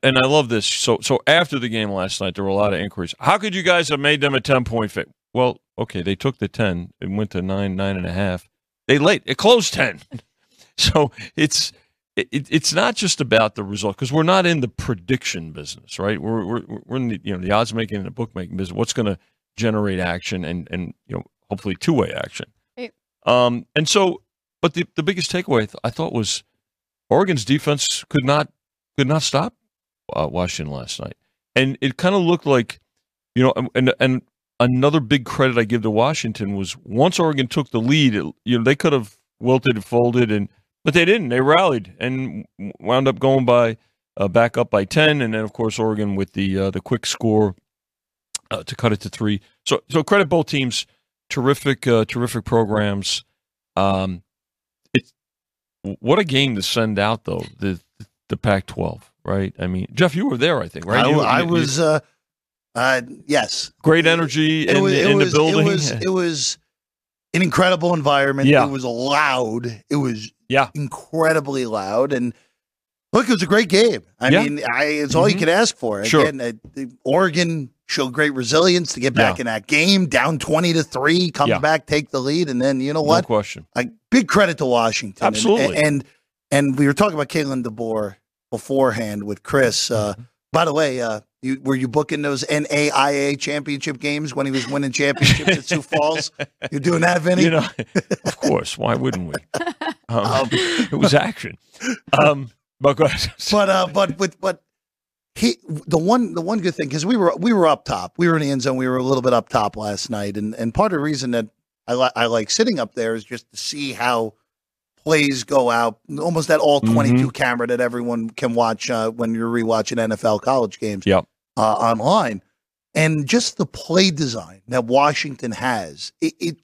and I love this. So so after the game last night, there were a lot of inquiries. How could you guys have made them a ten point fit? Well, okay, they took the ten and went to nine nine and a half. They late it closed ten. so it's it, it's not just about the result because we're not in the prediction business, right? We're we're, we're in the you know the odds making and the bookmaking business. What's going to generate action and and you know hopefully two way action. Right. Um, and so, but the the biggest takeaway I, th- I thought was Oregon's defense could not could not stop uh, Washington last night, and it kind of looked like you know and and another big credit I give to Washington was once Oregon took the lead, it, you know they could have wilted and folded and but they didn't. They rallied and wound up going by uh, back up by ten, and then of course Oregon with the uh, the quick score uh, to cut it to three. So so credit both teams. Terrific uh, terrific programs. Um, what a game to send out though the the Pac-12, right? I mean, Jeff, you were there, I think, right? I, you, I you, was. You, uh, uh, yes. Great energy it in, was, in was, the building. It was, it was an incredible environment. Yeah. It was loud. It was yeah. incredibly loud. And look, it was a great game. I Yeah. mean, I, it's all you Mhm. can ask for. Sure. Again, the- Oregon showed great resilience to get back Yeah. in that game, down 20 to 3, come Yeah. back, take the lead. And then, you know No what? question. Like, big credit to Washington. And- Absolutely. And, and, we were talking about Kalen DeBoer beforehand with Chris. Uh, Mm-hmm. by the way, uh, you, were you booking those NAIA championship games when he was winning championships at Sioux Falls? You're doing that, Vinny? You know, of course. Why wouldn't we? Um, it was action. Um, but but uh, but with but he the one the one good thing because we were we were up top, we were in the end zone, we were a little bit up top last night, and and part of the reason that I like I like sitting up there is just to see how plays go out, almost that all Mm-hmm. 22 camera that everyone can watch uh, when you're rewatching NFL college games Yep. uh, online, and just the play design that Washington has, it, it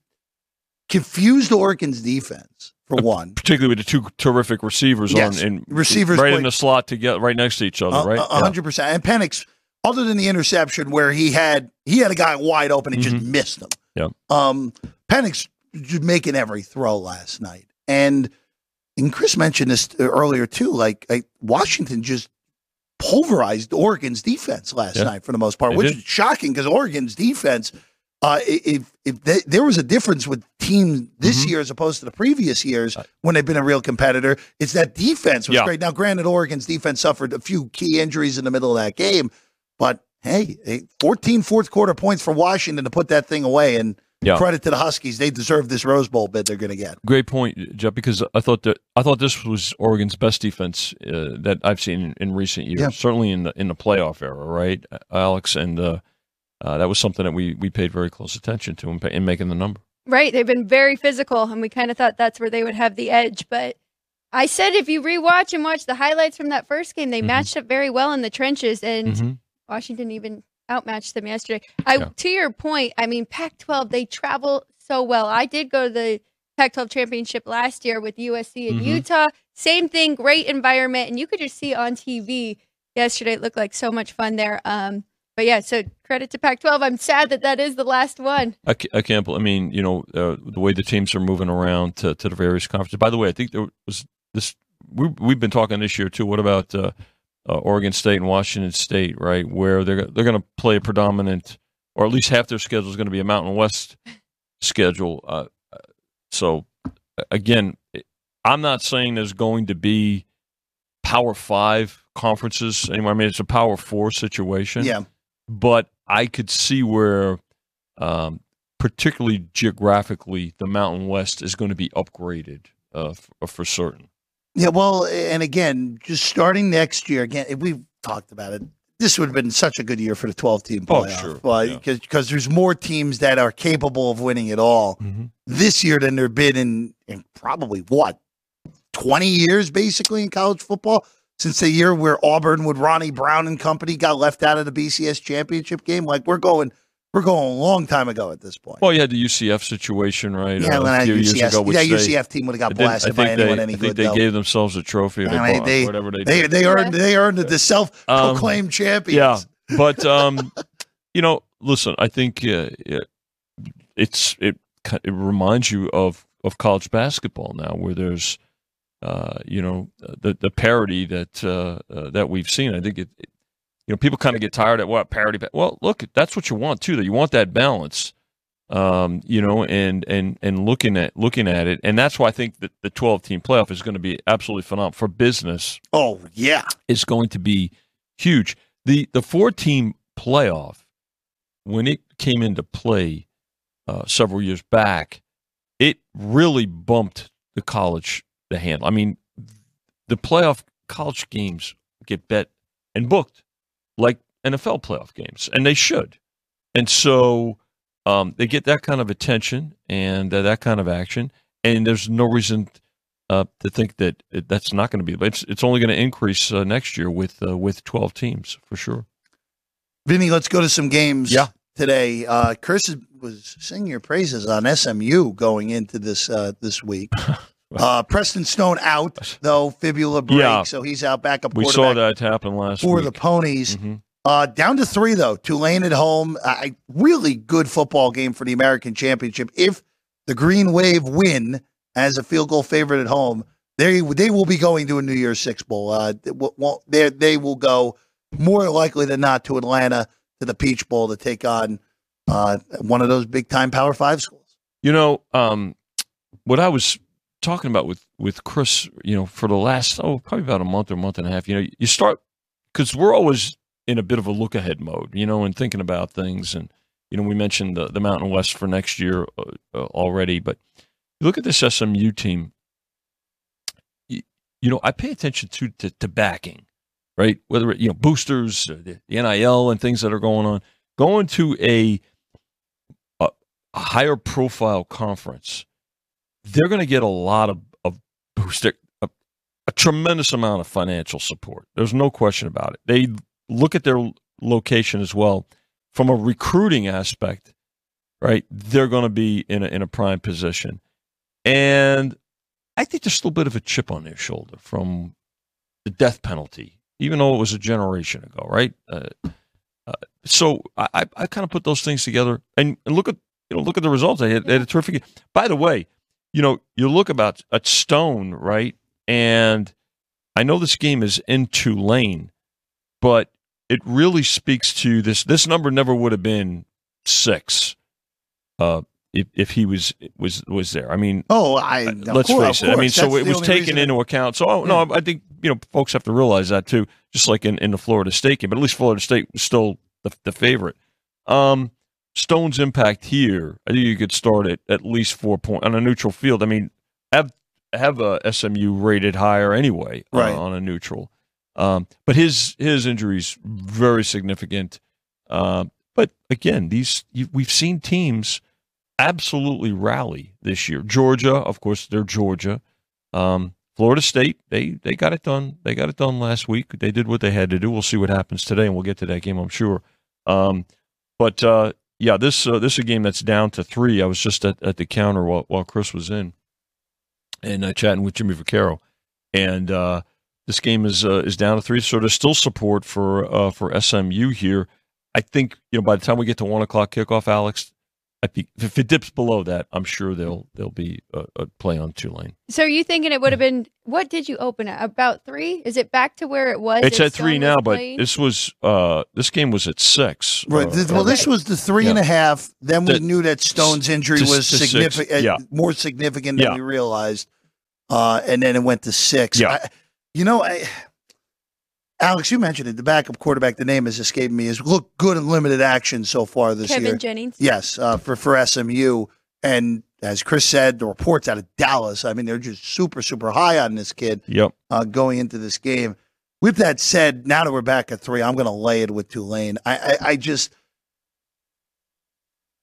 confused Oregon's defense for uh, one. Particularly with the two terrific receivers Yes. on and Receivers right in the slot together, right next to each other, uh, right? A- A hundred percent. And Penix, other than the interception where he had he had a guy wide open and just mm-hmm. missed him. Yeah. Um, Penix just making every throw last night, and and Chris mentioned this earlier too. Like, like Washington just pulverized Oregon's defense last Yeah. night for the most part, They which did. is shocking because Oregon's defense. Uh, if if they, there was a difference with teams this Mm-hmm. year as opposed to the previous years when they've been a real competitor, it's that defense was Yeah. great. Now, granted, Oregon's defense suffered a few key injuries in the middle of that game, but hey, eh, 14 fourth quarter points for Washington to put that thing away. And Yeah. credit to the Huskies, they deserve this Rose Bowl bid they're going to get. Great point, Jeff. Because I thought that I thought this was Oregon's best defense uh, that I've seen in, in recent years. Yeah. Certainly in the in the playoff era, right, Alex? And uh, uh, that was something that we we paid very close attention to in, in making the number. Right. They've been very physical, and we kind of thought that's where they would have the edge. But I said if you rewatch and watch the highlights from that first game, they Mhm. matched up very well in the trenches, and Mhm. Washington even outmatched them yesterday. I, Yeah. To your point, I mean, Pac 12, they travel so well. I did go to the Pac 12 championship last year with USC and Mhm. Utah. Same thing, great environment. And you could just see on TV yesterday, it looked like so much fun there. Um, but yeah, so credit to Pac 12. I'm sad that that is the last one. I, I can't. I mean, you know, uh, the way the teams are moving around to, to the various conferences. By the way, I think there was this. We, we've been talking this year too. What about uh, uh, Oregon State and Washington State? Right, where they're they're going to play a predominant, or at least half their schedule is going to be a Mountain West schedule. Uh, uh, so again, I'm not saying there's going to be Power Five conferences anymore. I mean, it's a Power Four situation Yeah. But I could see where, um, particularly geographically, the Mountain West is going to be upgraded uh, f- for certain. Yeah, well, and again, just starting next year, again, we've talked about it. This would have been such a good year for the 12 team Oh, playoff. sure. Well, Yeah. because there's more teams that are capable of winning it all Mm-hmm. this year than there have been in, in probably what, 20 years basically in college football? Since the year where Auburn with Ronnie Brown and company got left out of the BCS championship game. Like we're going, We're going a long time ago at this point. Well, you had the UCF situation, right? yeah, uh, when a I few years UCF, ago, which yeah, they- UCF team would have got blasted by anyone they, any I think good. they though. gave themselves a trophy or they, I mean, bought, they- whatever they They did. they earned they earned the self-proclaimed Yeah, champions. but um, you know, listen, I think uh, it- it's it it reminds you of of college basketball now, where there's uh, you know the the parity that uh, uh, that we've seen. I think it, it you know people kind of get tired of what parity. ba- Well, look, that's what you want too. Though you want that balance, um, you know, and and and looking at looking at it, and that's why I think that the 12 team playoff is going to be absolutely phenomenal for business Oh yeah, it's going to be huge. The the four team playoff, when it came into play uh, several years back, it really bumped the college the handle. I mean, the playoff college games get bet and booked like NFL playoff games, and they should. And so um, they get that kind of attention and uh, that kind of action, and there's no reason uh, to think that it, that's not going to be. But it's it's only going to increase uh, next year with uh, with 12 teams for sure. Vinny, let's go to some games. Yeah. Today, uh, Chris was singing your praises on SMU going into this uh, this week. Uh, Preston Stone out though fibula break, Yeah. so he's out backup We saw that happen last for week. the Ponies. Mhm. Uh, down to three though. Tulane at home. A really good football game for the American Championship. If the Green Wave win as a field goal favorite at home, they they will be going to a New Year's Six bowl. Uh, they they will go more likely than not to Atlanta to the Peach Bowl to take on uh, one of those big time Power Five schools. You know, um, what I was talking about with with Chris, you know, for the last oh probably about a month or month and a half. You know, you start because we're always in a bit of a look ahead mode, you know, and thinking about things. And you know, we mentioned the the Mountain West for next year uh, uh, already, but look at this SMU team. You, you know, I pay attention to, to to backing, right? Whether it, you know boosters, uh, the, the NIL, and things that are going on. Going to a, a higher profile conference, they're going to get a lot of, of booster, a, a tremendous amount of financial support. There's no question about it. They look at their location as well from a recruiting aspect, right? They're going to be in a, in a prime position. And I think there's still a bit of a chip on their shoulder from the death penalty, even though it was a generation ago, right? Uh, uh, so I, I, kind of put those things together and, and look at you know look at the results. They had, they had a terrific. By the way, you know you look about at Stone, right? And I know this game is in Tulane, but it really speaks to this. This number never would have been six uh, if if he was was was there. I mean, Oh, I uh, let's course- face it. I mean, course. so it was taken into account. So, oh, no, I think you know folks have to realize that too. Just like in, in the Florida State game, but at least Florida State was still the, the favorite. Um, Stone's impact here, I think you could start at at least four point on a neutral field. I mean, have have a SMU rated higher anyway uh, on a neutral. Um, but his his injuries very significant. Uh, but again, these you, we've seen teams absolutely rally this year. Georgia, of course, they're Georgia. Um, Florida State, they they got it done. They got it done last week. They did what they had to do. We'll see what happens today, and we'll get to that game, I'm sure. Um, but uh, yeah, this uh, this is a game that's down to three. I was just at, at the counter while, while Chris was in, and uh, chatting with Jimmy Vaccaro, and uh, this game is uh, is down to three. So there's still support for uh, for SMU here. I think you know by the time we get to one o'clock kickoff, Alex, I think if it dips below that, I'm sure they'll they'll be a, a play on Tulane. So are you thinking it would have been what did you open at? About three? Is it back to where it was? It's if at three now, but playing? this was uh this game was at six. Right. Uh, This- well, this was the three and a half. Then we To- knew that Stone's injury to- was to significant, Yeah. more significant than Yeah. we realized. Uh, and then it went to six. Yeah. I, you know, I, Alex, you mentioned it. The backup quarterback, the name has escaped me, has looked good in limited action so far this Kevin year. Jennings. Yes, uh, for for SMU, and as Chris said, the reports out of Dallas. I mean, they're just super super high on this kid Yep. uh, going into this game. With that said, now that we're back at three, I'm going to lay it with Tulane. I, I, I just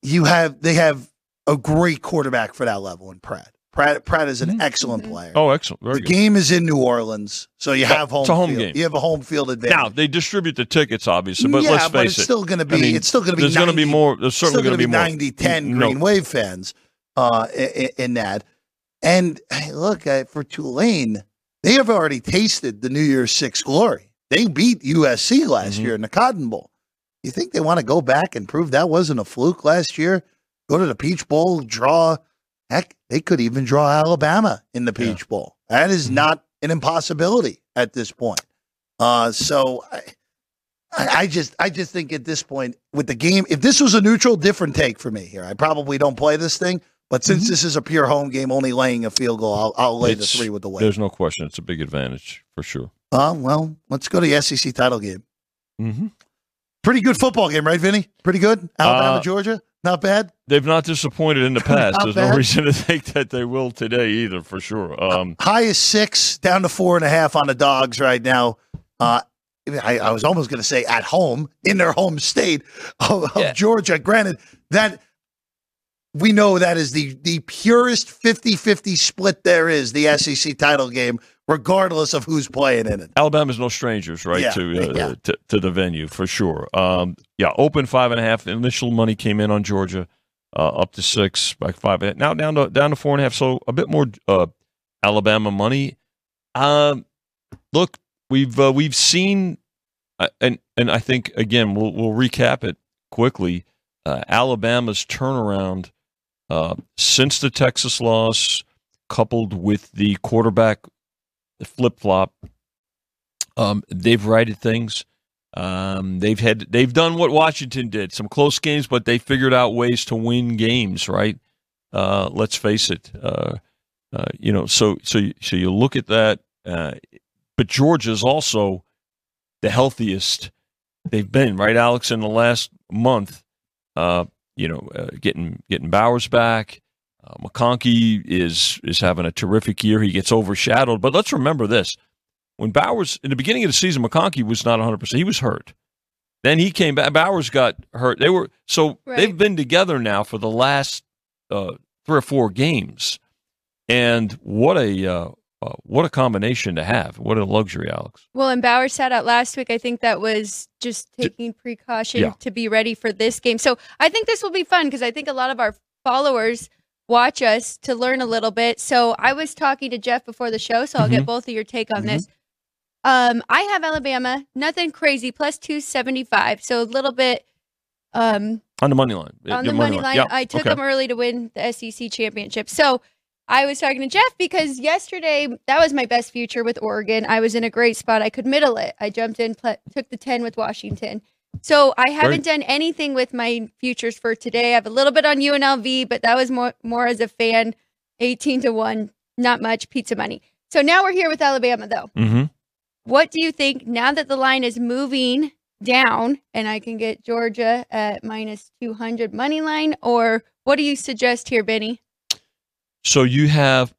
you have they have a great quarterback for that level in Pratt. Pratt, Pratt is an Mhm. excellent Mhm. player. Oh, excellent. Very the good. game is in New Orleans, so you Yeah, have home. it's a home field. game. You have a home field advantage. Now they distribute the tickets, obviously, but yeah, let's face but it's it. still going to be. I mean, it's still going to be. there's going to be more. There's certainly going to be more. 90 10 No. Green Wave fans uh, in, in that. And hey, look, uh, for Tulane, they have already tasted the New Year's Six glory. They beat USC last Mhm. year in the Cotton Bowl. You think they want to go back and prove that wasn't a fluke last year? Go to the Peach Bowl, draw. Heck, they could even draw Alabama in the Yeah. Peach Bowl. That is Mhm. not an impossibility at this point. Uh, so I, I just, I just think at this point with the game, if this was a neutral, different take for me here. I probably don't play this thing, but since this is a pure home game, only laying a field goal, I'll, I'll lay It's- the three with the weight. There's no question. It's a big advantage for sure. Uh, well, let's go to the SEC title game. Mm-hmm. Pretty good football game, right, Vinny? Pretty good. Alabama, Uh, Georgia, not bad. They've not disappointed in the past. There's bad. no reason to think that they will today either, for sure. Um, High is six, down to four and a half on the dogs right now. Uh, I, I was almost going to say at home in their home state of, of Yeah. Georgia. Granted, that we know that is the the purest 50-50 split there is the SEC title game, regardless of who's playing in it. Alabama's no strangers, right, Yeah, to, uh, yeah. to to the venue for sure. Um, yeah, open five and a half. Initial money came in on Georgia, uh, up to six by five. Now down to down to four and a half. So a bit more uh, Alabama money. Um, look, we've uh, we've seen, uh, and and I think again we'll we'll recap it quickly. Uh, Alabama's turnaround uh, since the Texas loss, coupled with the quarterback flip flop, um, they've righted things. Um, they've had they've done what Washington did, some close games, but they figured out ways to win games. Right? Uh, let's face it. Uh, uh, you know, so so you- so you look at that, uh, but Georgia's also the healthiest they've been. Right, Alex, in the last month. Uh, you know, uh, getting getting Bowers back. Uh, McConkey is is having a terrific year. He gets overshadowed, but let's remember this: when Bowers in the beginning of the season, McConkey was not 100. percent He was hurt. Then he came back. Bowers got hurt. They were so Right. they've been together now for the last uh, three or four games, and what a uh, uh, what a combination to have. What a luxury, Alex. Well, and Bowers sat out last week. I think that was just taking precaution Yeah. to be ready for this game. So I think this will be fun because I think a lot of our followers watch us to learn a little bit. So I was talking to Jeff before the show, so I'll get both of your take on this. Um, I have Alabama, nothing crazy, plus two seventy five. So a little bit um On the money line. on the money line. Yeah, I took okay. them early to win the SEC championship. So I was talking to Jeff because yesterday that was my best future with Oregon. I was in a great spot. I could middle it. I jumped in, pl- took the 10 with Washington. So I haven't done anything with my futures for today. I have a little bit on UNLV, but that was more more as a fan. 18 to 1, not much pizza money. So now we're here with Alabama though. Mhm. What do you think now that the line is moving down and I can get Georgia at minus 200 money line? Or what do you suggest here, Vinny? So you have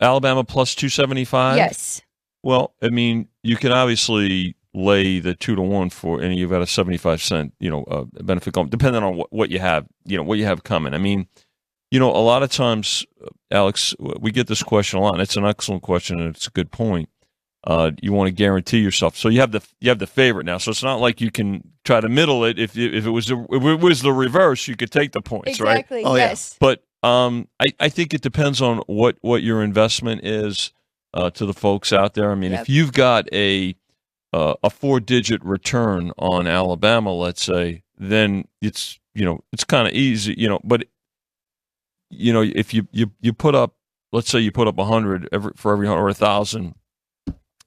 Alabama plus two seventy five. yes. Well, I mean, you can obviously lay the two to one for, and you've got a seventy-five cent, you know, uh, benefit going, depending on what, what you have, you know, what you have coming. I mean, you know, a lot of times, uh, Alex, we get this question a lot, and it's an excellent question, and it's a good point. Uh, you want to guarantee yourself, so you have the you have the favorite now. So it's not like you can try to middle it. If you- if it was the, if it was the reverse, you could take the points, right? Exactly. Oh, yeah. yes. But um, I, I think it depends on what, what your investment is uh, to the folks out there. I mean, Yep. if you've got a uh, a four digit return on Alabama, let's say, then it's you know it's kind of easy, you know. But you know, if you you you put up, let's say you put up a hundred every for every or a thousand,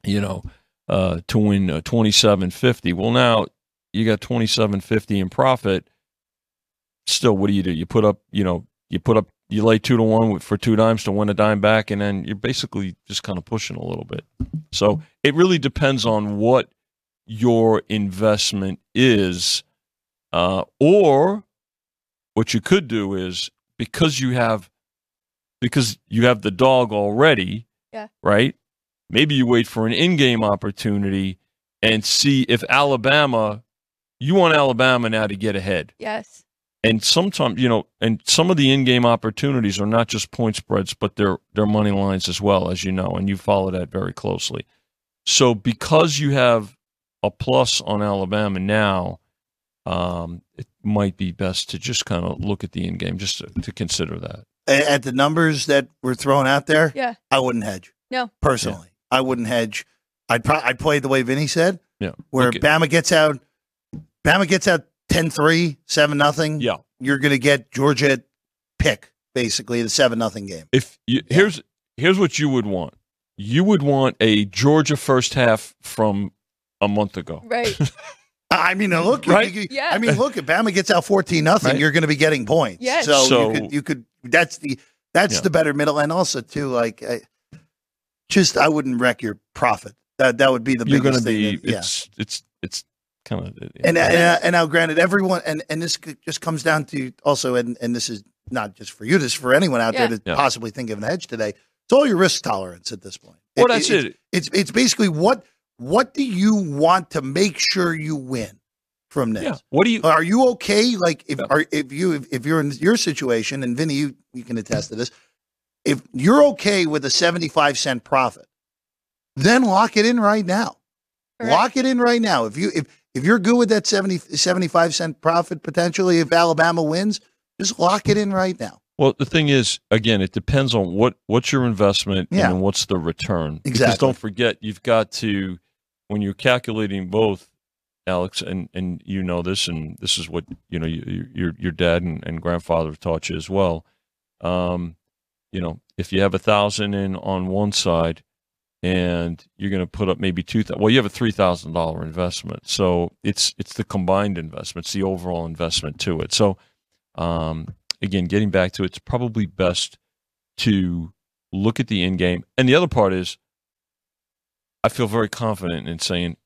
you know, uh, to win uh, twenty seven fifty. Well, now you got twenty seven fifty in profit. Still, what do you do? You put up, you know, you put up, you lay two to one for two dimes to win a dime back, and then you're basically just kind of pushing a little bit. So it really depends on what your investment is, uh, or what you could do is because you have because you have the dog already, Yeah. right? Maybe you wait for an in-game opportunity and see if Alabama. You want Alabama now to get ahead Yes. And sometimes you know, and some of the in-game opportunities are not just point spreads, but they're they're money lines as well, as you know, and you follow that very closely. So because you have a plus on Alabama now, um, it might be best to just kind of look at the in-game, just to, to consider that. At the numbers that were thrown out there, Yeah. I wouldn't hedge. No. Personally, I wouldn't hedge. I'd pro- I'd play the way Vinny said, Yeah, where Okay. Bama gets out, Bama gets out 10-3, 7 nothing. yeah. You're going to get Georgia pick basically the seven nothing game. If you, here's here's what you would want, you would want a Georgia first half from a month ago. Right. I mean, look, Right? you- Yeah. I mean, look, if Bama gets out fourteen nothing, Right. you're going to be getting points. Yes. So, So- you could, you could. That's the that's Yeah. the better middle, and also too, like, I, just I wouldn't wreck your profit. That that would be the You're going biggest to be thing. that- yeah. it's it's it's kind of uh, and uh, and, uh, and now, granted, everyone, and and this just comes down to also, and and this is not just for you, this is for anyone out Yeah. there to Yeah. possibly think of an edge today. It's all your risk tolerance at this point. well, that's it's, it. It's it's basically what what do you want to make sure you win from this? Yeah. What do you? Are you okay? Like if Yeah. are if you if, if you're in your situation, and Vinny, you you can attest to this. If you're okay with a seventy five cent profit, then lock it in right now. Correct. Lock it in right now. If you if if you're good with that 70, 75 cent profit potentially, if Alabama wins, just lock it in right now. Well, the thing is, again, it depends on what what's your investment Yeah. and what's the return. Exactly. Because don't forget, you've got to when you're calculating both, Alex, and and you know this, and this is what you know you, your your dad and, and grandfather have taught you as well. Um, you know, if you have a thousand in on one side, and you're going to put up maybe two. Well, you have a three thousand dollar investment, so it's it's the combined investment, it's the overall investment to it. So, um, again, getting back to it, it's probably best to look at the end game. And the other part is, I feel very confident in saying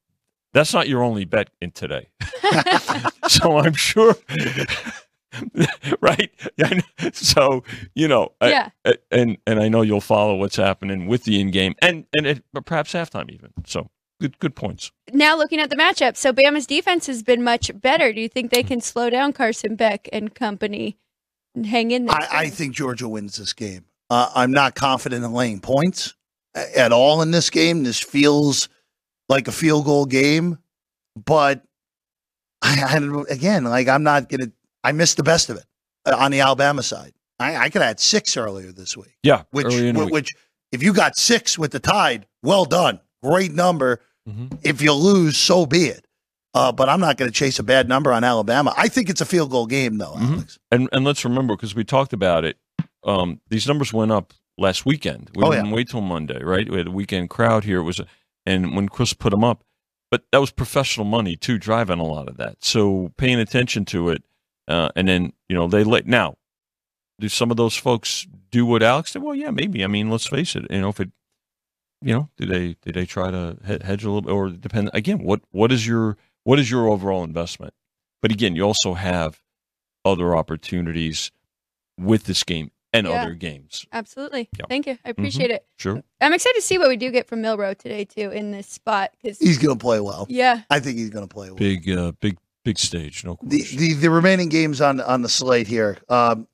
that's not your only bet in today. so I'm sure, right? So you know, I- Yeah. a- and and I know you'll follow what's happening with the in game and and it, perhaps halftime even. So good good points. now looking at the matchup, so Bama's defense has been much better. Do you think they can slow down Carson Beck and company and hang in there? I, I think Georgia wins this game. Uh, I'm not confident in laying points at all in this game. This feels like a field goal game, but I, I again, like I'm not gonna. I missed the best of it uh, on the Alabama side. I, I could have had six earlier this week. Yeah, Which, early in the week. which, if you got six with the tide, well done, great number. Mhm. If you lose, so be it. Uh, but I'm not going to chase a bad number on Alabama. I think it's a field goal game, though, Mhm. Alex. And and let's remember because we talked about it. Um, these numbers went up last weekend. We Oh, yeah. didn't wait till Monday, right? We had a weekend crowd here. It was, and when Chris put them up, but that was professional money too, driving a lot of that. So paying attention to it, uh, and then you know they let now. Do some of those folks do what Alex did? Well, yeah, maybe. I mean, let's face it. You know, if it, you know, do they do they try to hedge a little bit, or depend again? What what is your what is your overall investment? But again, you also have other opportunities with this game and Yeah. other games. Absolutely. Yeah. Thank you. I appreciate it. Sure. I'm excited to see what we do get from Milroe today too in this spot because He's going to play well. yeah, I think he's going to play well. Big, uh, big, big stage. No The, question. the the remaining games on on the slate here. Um,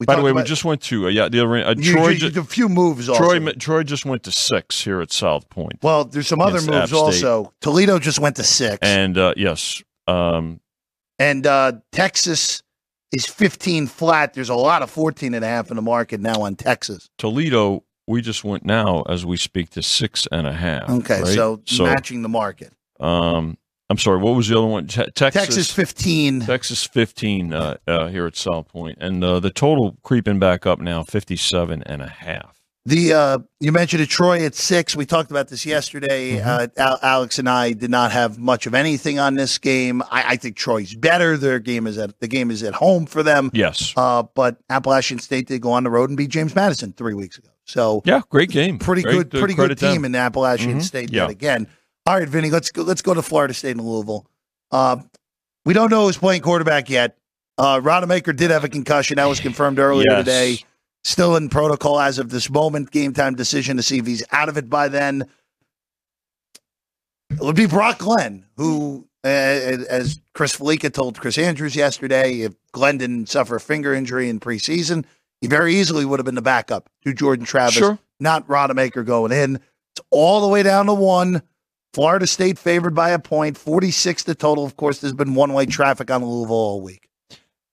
we By the way, we just went to uh, yeah the other uh, you, Troy. you- ju- you- a few moves. Also. Troy Troy just went to six here at South Point, well, there's some other moves also. Toledo just went to six, and, and uh, yes, um, and uh, Texas is 15 flat. There's a lot of 14 and a half in the market now on Texas. Toledo. We just went now as we speak to six and a half. Okay, right? so, so matching the market. um, I'm sorry. What was the other one? Te- Texas. Texas 15. Texas 15 uh, uh, here at South Point, and uh, the total creeping back up now 57 and a half. The uh, you mentioned it, Troy at six. We talked about this yesterday. Mm-hmm. Uh, Al- Alex and I did not have much of anything on this game. I, I think Troy's better. Their game is at the game is at home for them. Yes. Uh, but Appalachian State did go on the road and beat James Madison three weeks ago. So Yeah, great game. pretty Great, good, pretty good credit them. team in Appalachian Mhm. State Yeah. yet again. All right, Vinny, let's go. Let's go to Florida State and Louisville. Uh, we don't know who's playing quarterback yet. Uh, Rodemaker did have a concussion. That was confirmed earlier Yes. today. Still in protocol as of this moment. Game time decision to see if he's out of it by then. It would be Brock Glenn, who Uh, as Chris Fallica told Chris Andrews yesterday, if Glenn didn't suffer a finger injury in preseason, he very easily would have been the backup to Jordan Travis, Sure. not Rodemaker going in. It's all the way down to one. Florida State favored by a point, 46 the total. Of course, there's been one way traffic on Louisville all week.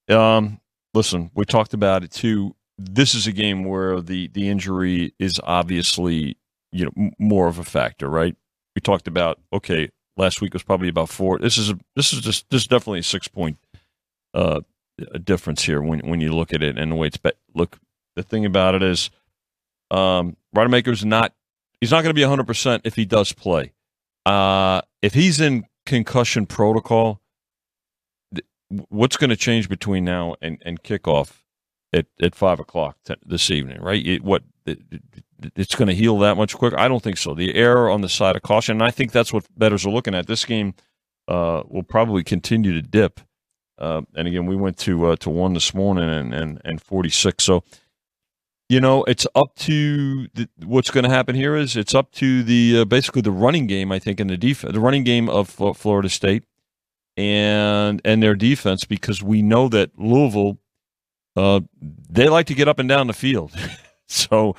Um, listen, we talked about it too. This is a game where the the injury is obviously you know more of a factor, right? We talked about okay, last week was probably about four. This is a this is just this is definitely a six point uh difference here when when you look at it and the way it's bet. Look, the thing about it is, um, Rodemaker's not he's not going to be hundred percent if he does play. Uh, if he's in concussion protocol, what's going to change between now and, and kickoff at, at five o'clock t- this evening, right? It, what it, it's going to heal that much quicker? I don't think so. The error on the side of caution, and I think that's what bettors are looking at. This game uh, will probably continue to dip. Uh, and again, we went to uh, to one this morning and, and, and 46. So, you know, it's up to the, what's going to happen here is it's up to the uh, basically the running game, I think, and the defense, the running game of uh, Florida State and and their defense because we know that Louisville uh, they like to get up and down the field. so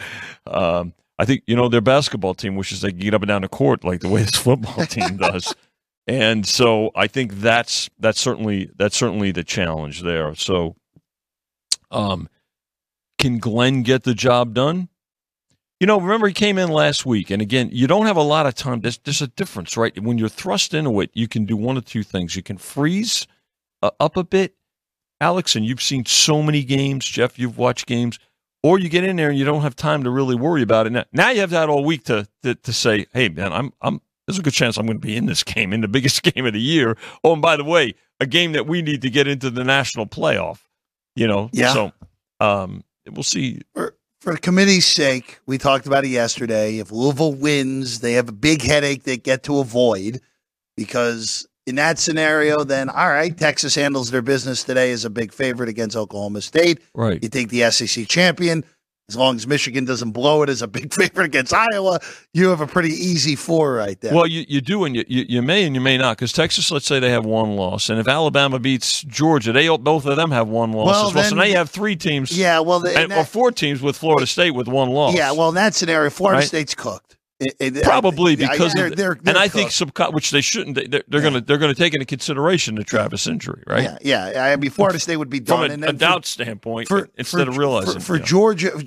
um, I think you know their basketball team wishes they could get up and down the court like the way this football team does. And so I think that's that's certainly that's certainly the challenge there. So um, can Glenn get the job done? You know, remember he came in last week, and again, you don't have a lot of time. There's, there's a difference, right? When you're thrust into it, you can do one of two things. You can freeze uh, up a bit, Alex, and you've seen so many games. Jeff, you've watched games, or you get in there and you don't have time to really worry about it. Now, now you have that all week to, to to say, "Hey, man, I'm I'm there's a good chance I'm going to be in this game, in the biggest game of the year." Oh, and by the way, a game that we need to get into the national playoff. You know, Yeah. So, um, we'll see. For, for the committee's sake, we talked about it yesterday. If Louisville wins, they have a big headache they get to avoid because in that scenario, then all right, Texas handles their business today as a big favorite against Oklahoma State. Right. You take the SEC champion. As long as Michigan doesn't blow it as a big favorite against Iowa, you have a pretty easy four right there. Well, you, you do, and you, you, may and you may not, because Texas, let's say they have one loss, and if Alabama beats Georgia, they both of them have one loss Well, as well. so now you have three teams, yeah, well, the, and, or four teams with Florida State with one loss. yeah, well, in that scenario, Florida Right. State's cooked. It- it- probably I- because they're, they're, and they're I think cooked. subco- which they shouldn't. They, they're they're Yeah. going to they're to take into consideration the Travis injury, right? Yeah, yeah. I mean, Florida State would be done. From a, and a for- doubt standpoint, for, instead for- of realizing for, for you know. Georgia.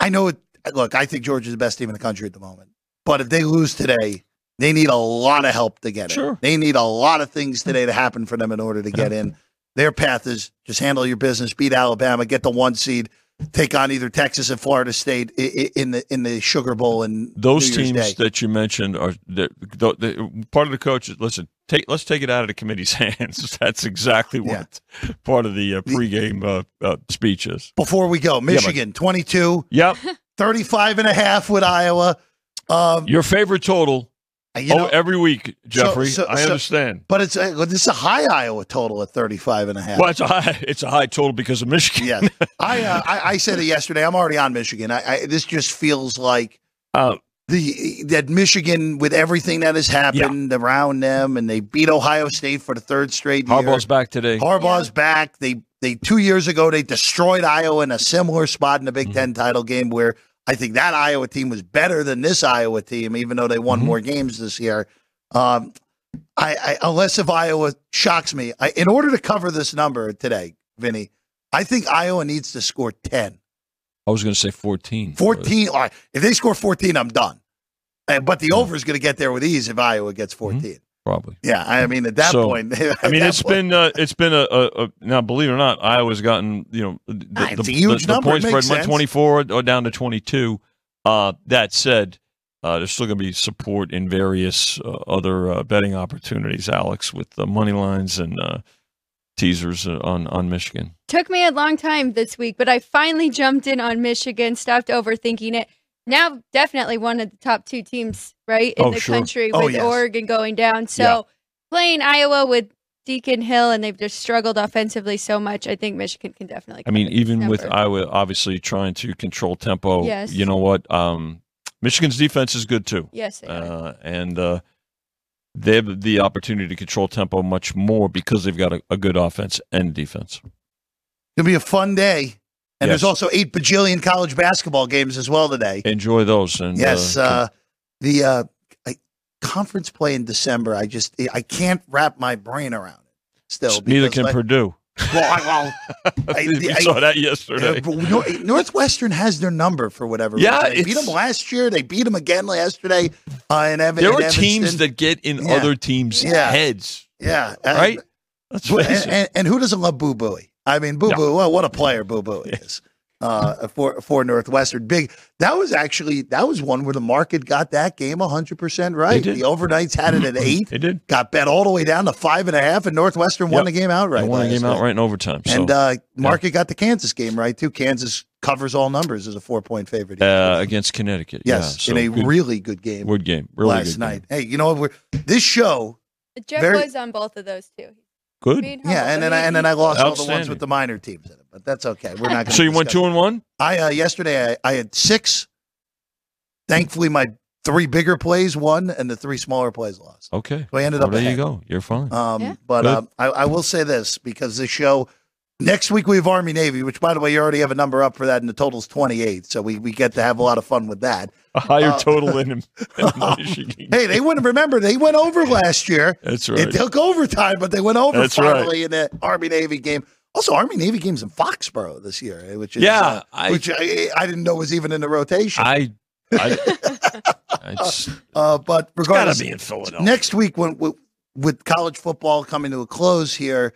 I know. It, look, I think Georgia's the best team in the country at the moment. But if they lose today, they need a lot of help to get in. Sure. They need a lot of things today to happen for them in order to get in. Their path is just handle your business, beat Alabama, get the one seed, take on either Texas and Florida State in the in the Sugar Bowl and those teams that you mentioned are the, the, the, part of the coaches. Listen, take let's take it out of the committee's hands. That's exactly what part of the uh, pregame uh, uh, speech is. Before we go, Michigan 22, Yep, 35 and a half with Iowa. Um, your favorite total. You know, oh, every week, Jeffrey. so- I so- understand. but it's a, this is a high Iowa total at 35 and a half. Well, it's a high. It's a high total because of Michigan. Yes, I, uh, I I said it yesterday. I'm already on Michigan. I, I this just feels like Uh, the that Michigan with everything that has happened around them, and they beat Ohio State for the third straight year. Harbaugh's back today. Harbaugh's back. They they two years ago they destroyed Iowa in a similar spot in the Big Mm-hmm. Ten title game where I think that Iowa team was better than this Iowa team, even though they won Mhm. more games this year. Um, I, I unless if Iowa shocks me, I, in order to cover this number today, Vinny, I think Iowa needs to score ten. I was going to say 14. 14. All right, if they score 14, I'm done. Uh, but the over is going to get there with ease if Iowa gets 14. Probably. Yeah, I mean at that So, point. I mean, it's been uh, it's been a, a, a now believe it or not, Iowa's gotten you know the, Ah, it's the, a huge the, the point spread went twenty four or down to twenty two. Uh, that said, uh, there's still going to be support in various uh, other uh, betting opportunities, Alex, with the money lines and uh, teasers uh, on on Michigan. Took me a long time this week, but I finally jumped in on Michigan, stopped overthinking it. Now, definitely one of the top two teams, right, in Oh, the sure. country Oh, with yes. Oregon going down. So Yeah. playing Iowa with Deacon Hill, and they've just struggled offensively so much. I think Michigan can definitely. I mean, cover this even with. Iowa obviously trying to control tempo, Yes. you know what? Um, Michigan's defense is good too. yes, they are. Uh, and uh, they have the opportunity to control tempo much more because they've got a, a good offense and defense. It'll be a fun day. And Yes. there's also eight bajillion college basketball games as well today. Enjoy those. And Yes, uh, uh, the uh, I, conference play in December. I just I can't wrap my brain around it. Still, neither can like, Purdue. Well, I, well I- I- saw that uh, yesterday. but Northwestern has their number for whatever. Yeah, reason. they beat them last year. They beat them again yesterday uh, in Evan. there are teams that get in Yeah. other teams' Yeah. heads, yeah, uh, right? Let's and, and, and who doesn't love Boo Buie? I mean, Boo No. Boo. Well, what a player Boo Boo is uh, for for Northwestern. Big. That was actually that was one where the market got that game hundred percent right. The overnights had it at eight. They did. Got bet all the way down to five and a half, and Northwestern won the game outright. They won the game out night. right in overtime. So, And uh, market got the Kansas game right too. Kansas covers all numbers as a four point favorite. uh, against Connecticut. yes, yeah, in a good, really good game good game. Really last good night. Game. Hey, you know what? We're this show. Jeff Very- was on both of those too. Good. Yeah, and then I, and then I lost all the ones with the minor teams in it, but that's okay. We're not. Gonna So you went two and one. I uh, yesterday I, I had six. Thankfully, my three bigger plays won, and the three smaller plays lost. Okay. So I ended Well, up there ahead. you go. You're fine. Um, Yeah. But Good. uh, I, I will say this because the show next week we have Army Navy, which by the way you already have a number up for that, and the total's twenty eight. So we, we get to have a lot of fun with that. A higher uh, total in, in Michigan. Hey, they wouldn't remember they went over last year. That's right. It took overtime, but they went over That's right. finally in the Army Navy game. Also, Army Navy games in Foxborough this year, eh, which is Yeah, uh, I- which I, I didn't know was even in the rotation. I, I, I just, uh, but gotta regardless, be in Philadelphia. next week when with college football coming to a close here,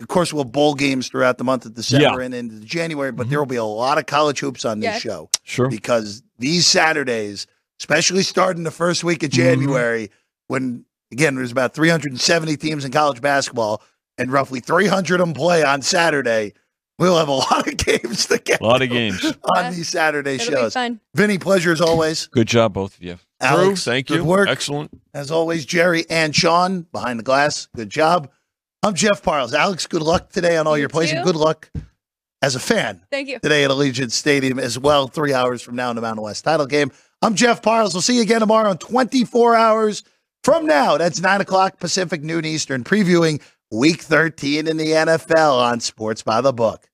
of course we'll have bowl games throughout the month of December Yeah. and into January, but Mhm. there will be a lot of college hoops on this Yeah. show Sure. because these Saturdays, especially starting the first week of Mm-hmm. January, when again there's about 370 teams in college basketball and roughly 300 of them play on Saturday, we'll have a lot of games to get A lot of games. on Yeah. these Saturday It'll be shows. Vinny, pleasure as always. Good job, both of you. Alex, Drew, thank good you. work. Excellent. As always, Jerry and Sean behind the glass. Good job. I'm Jeff Parles. Alex, good luck today on all You your plays, and good luck as a fan Thank you. today at Allegiant Stadium as well. Three hours from now in the Mountain West title game. I'm Jeff Parles. We'll see you again tomorrow in 24 hours from now. That's 9 o'clock Pacific, noon Eastern, previewing Week 13 in the NFL on Sports by the Book.